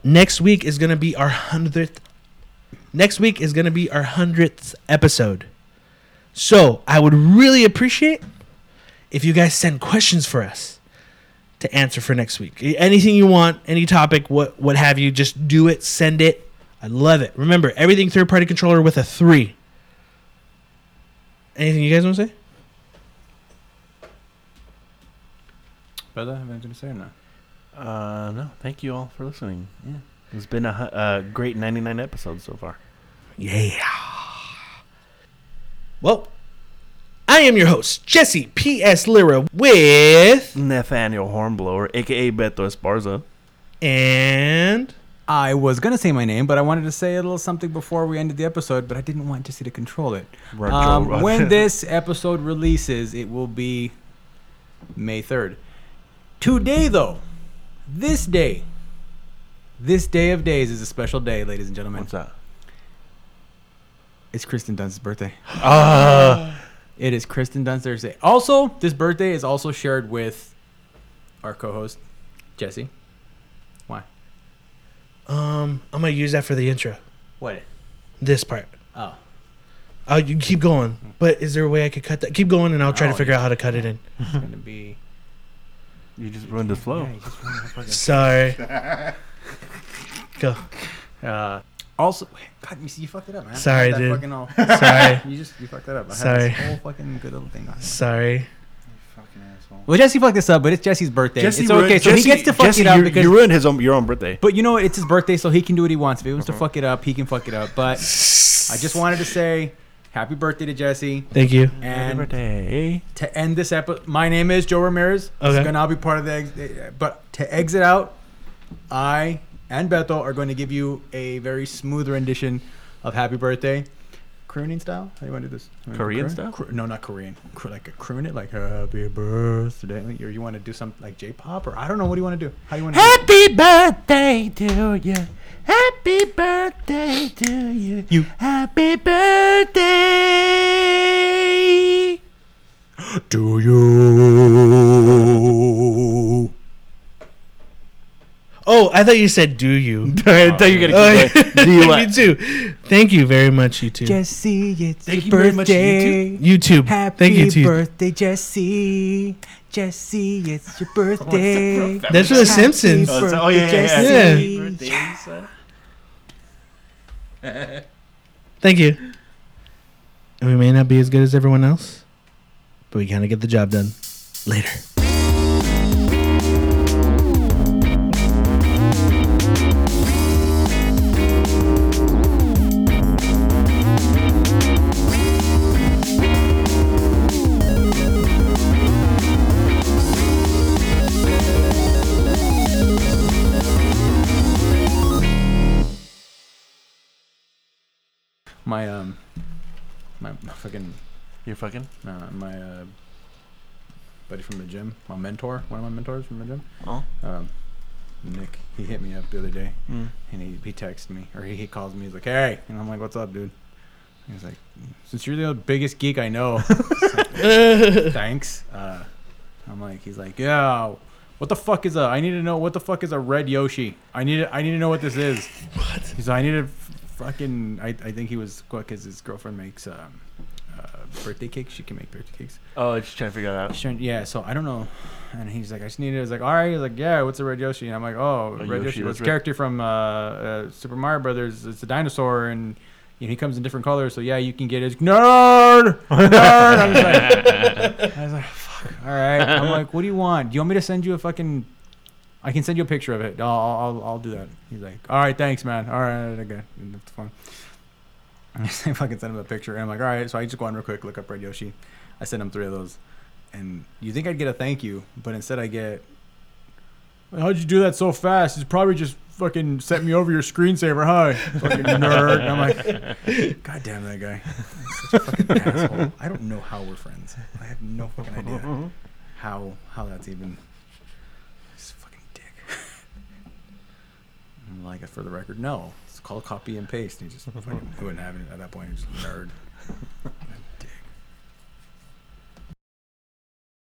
next week is gonna be our hundredth next week is to be our 100th episode. So I would really appreciate if you guys send questions for us to answer for next week. Anything you want, any topic, what what have you, just do it, send it. I love it. Remember, everything third party controller with a three. Anything you guys want to say? Bella, have anything to say or not? Uh, no, thank you all for listening. Yeah, it's been a, hu- a great 99 episodes so far. Yeah. Well, I am your host, Jesse P.S. Lira, with Nathaniel Hornblower, aka Beto Esparza. and I was gonna say my name, but I wanted to say a little something before we ended the episode, but I didn't want Jesse to control it. Roger- Um, Roger. when this episode releases, it will be May third. Today, though, this day, this day of days is a special day, ladies and gentlemen. What's that? It's Kristen Dunst's birthday. Ah, It is Kristen Dunst's birthday. Also, this birthday is also shared with our co-host Jesse. Why? um, I'm gonna use that for the intro. What? This part. Oh, Oh, you keep going. But is there a way I could cut that? Keep going, and I'll try to Oh, figure out how to cut it in. it's gonna be. you just ruined the flow. Yeah, you just ruined the Sorry. Go. Uh, also, God, you see, you fucked it up, man. Sorry, had that dude. Fucking all, Sorry. you just you fucked that up. I Sorry. had this whole fucking good little thing on. Sorry. Fucking asshole. Well, Jesse fucked this up, but it's Jesse's birthday. Jesse it's ruined- so Jesse- he gets to fuck Jesse, it up you, because. you ruined his own your own birthday. but you know, what? it's his birthday, so he can do what he wants. If he wants to uh-huh. fuck it up, he can fuck it up. But I just wanted to say, happy birthday to Jesse. Thank you. Happy And birthday. to end this episode, my name is Joe Ramirez. This is Okay. gonna be part of the. Ex- eh, but to exit out, I and Beto are going to give you a very smooth rendition of Happy Birthday, crooning style. How do you want to do this? Korean style? No, not Korean. Like a croon it, like Happy Birthday. Or you want to do something like J-pop, or I don't know. What do you want to do? How do you want to? Happy birthday to you. Happy birthday to you. You. Happy birthday. Do you? Oh, I thought you said "Do you?" I thought you were Oh, gonna keep oh, going. Do you Me what? too. Thank you very much, YouTube. Jesse, it's Thank your you very much, birthday. YouTube. Happy Thank you, YouTube. birthday, Jesse. Jesse, it's your birthday. That's for The Simpsons. Oh, it's- oh, yeah, yeah, yeah. Jesse. Yeah. Thank you. And we may not be as good as everyone else, but we kind of get the job done. Later. My, my fucking You're fucking. uh, my uh, buddy from the gym, my mentor, one of my mentors from the gym. Oh. Um, Nick, he hit me up the other day, Mm. and he he texted me or he, he calls me. He's like, "Hey," and I'm like, "What's up, dude?" He's like, "Since you're the biggest geek I know, thanks." Uh, I'm like, he's like, "Yeah." What the fuck is a? I need to know what the fuck is a red Yoshi. I need to, I need to know what this is. What? He's like, I need to fucking. I, I think he was because his girlfriend makes um, uh, birthday cakes. She can make birthday cakes. Oh, just trying to figure that out. Trying- yeah, so I don't know. And he's like, I just need it. I was like, all right. He's like, yeah, what's a red Yoshi? And I'm like, oh, A red Yoshi, Yoshi. that's What's right. character from uh, uh, Super Mario Brothers? It's a dinosaur, and you know, he comes in different colors. So yeah, you can get his Nerd, nerd. I was like, I was like, fuck. All right. I'm like, what do you want? Do you want me to send you a fucking? I can send you a picture of it. I'll, I'll, I'll do that. He's like, all right, thanks, man. All right, okay, that's fine. I fucking sent him a picture, and I'm like, all right. So I just go on real quick, look up Red Yoshi. I sent him three of those, and you think I'd get a thank you, but instead I get, how'd you do that so fast? It's probably just fucking sent me over your screensaver, huh? Fucking nerd. And I'm like, god damn that guy. He's such a fucking asshole. I don't know how we're friends. I have no fucking idea how how that's even. This fucking dick. I'm like, for the record, no. It's called copy and paste. And He just fucking he wouldn't have it at that point. He's just a nerd.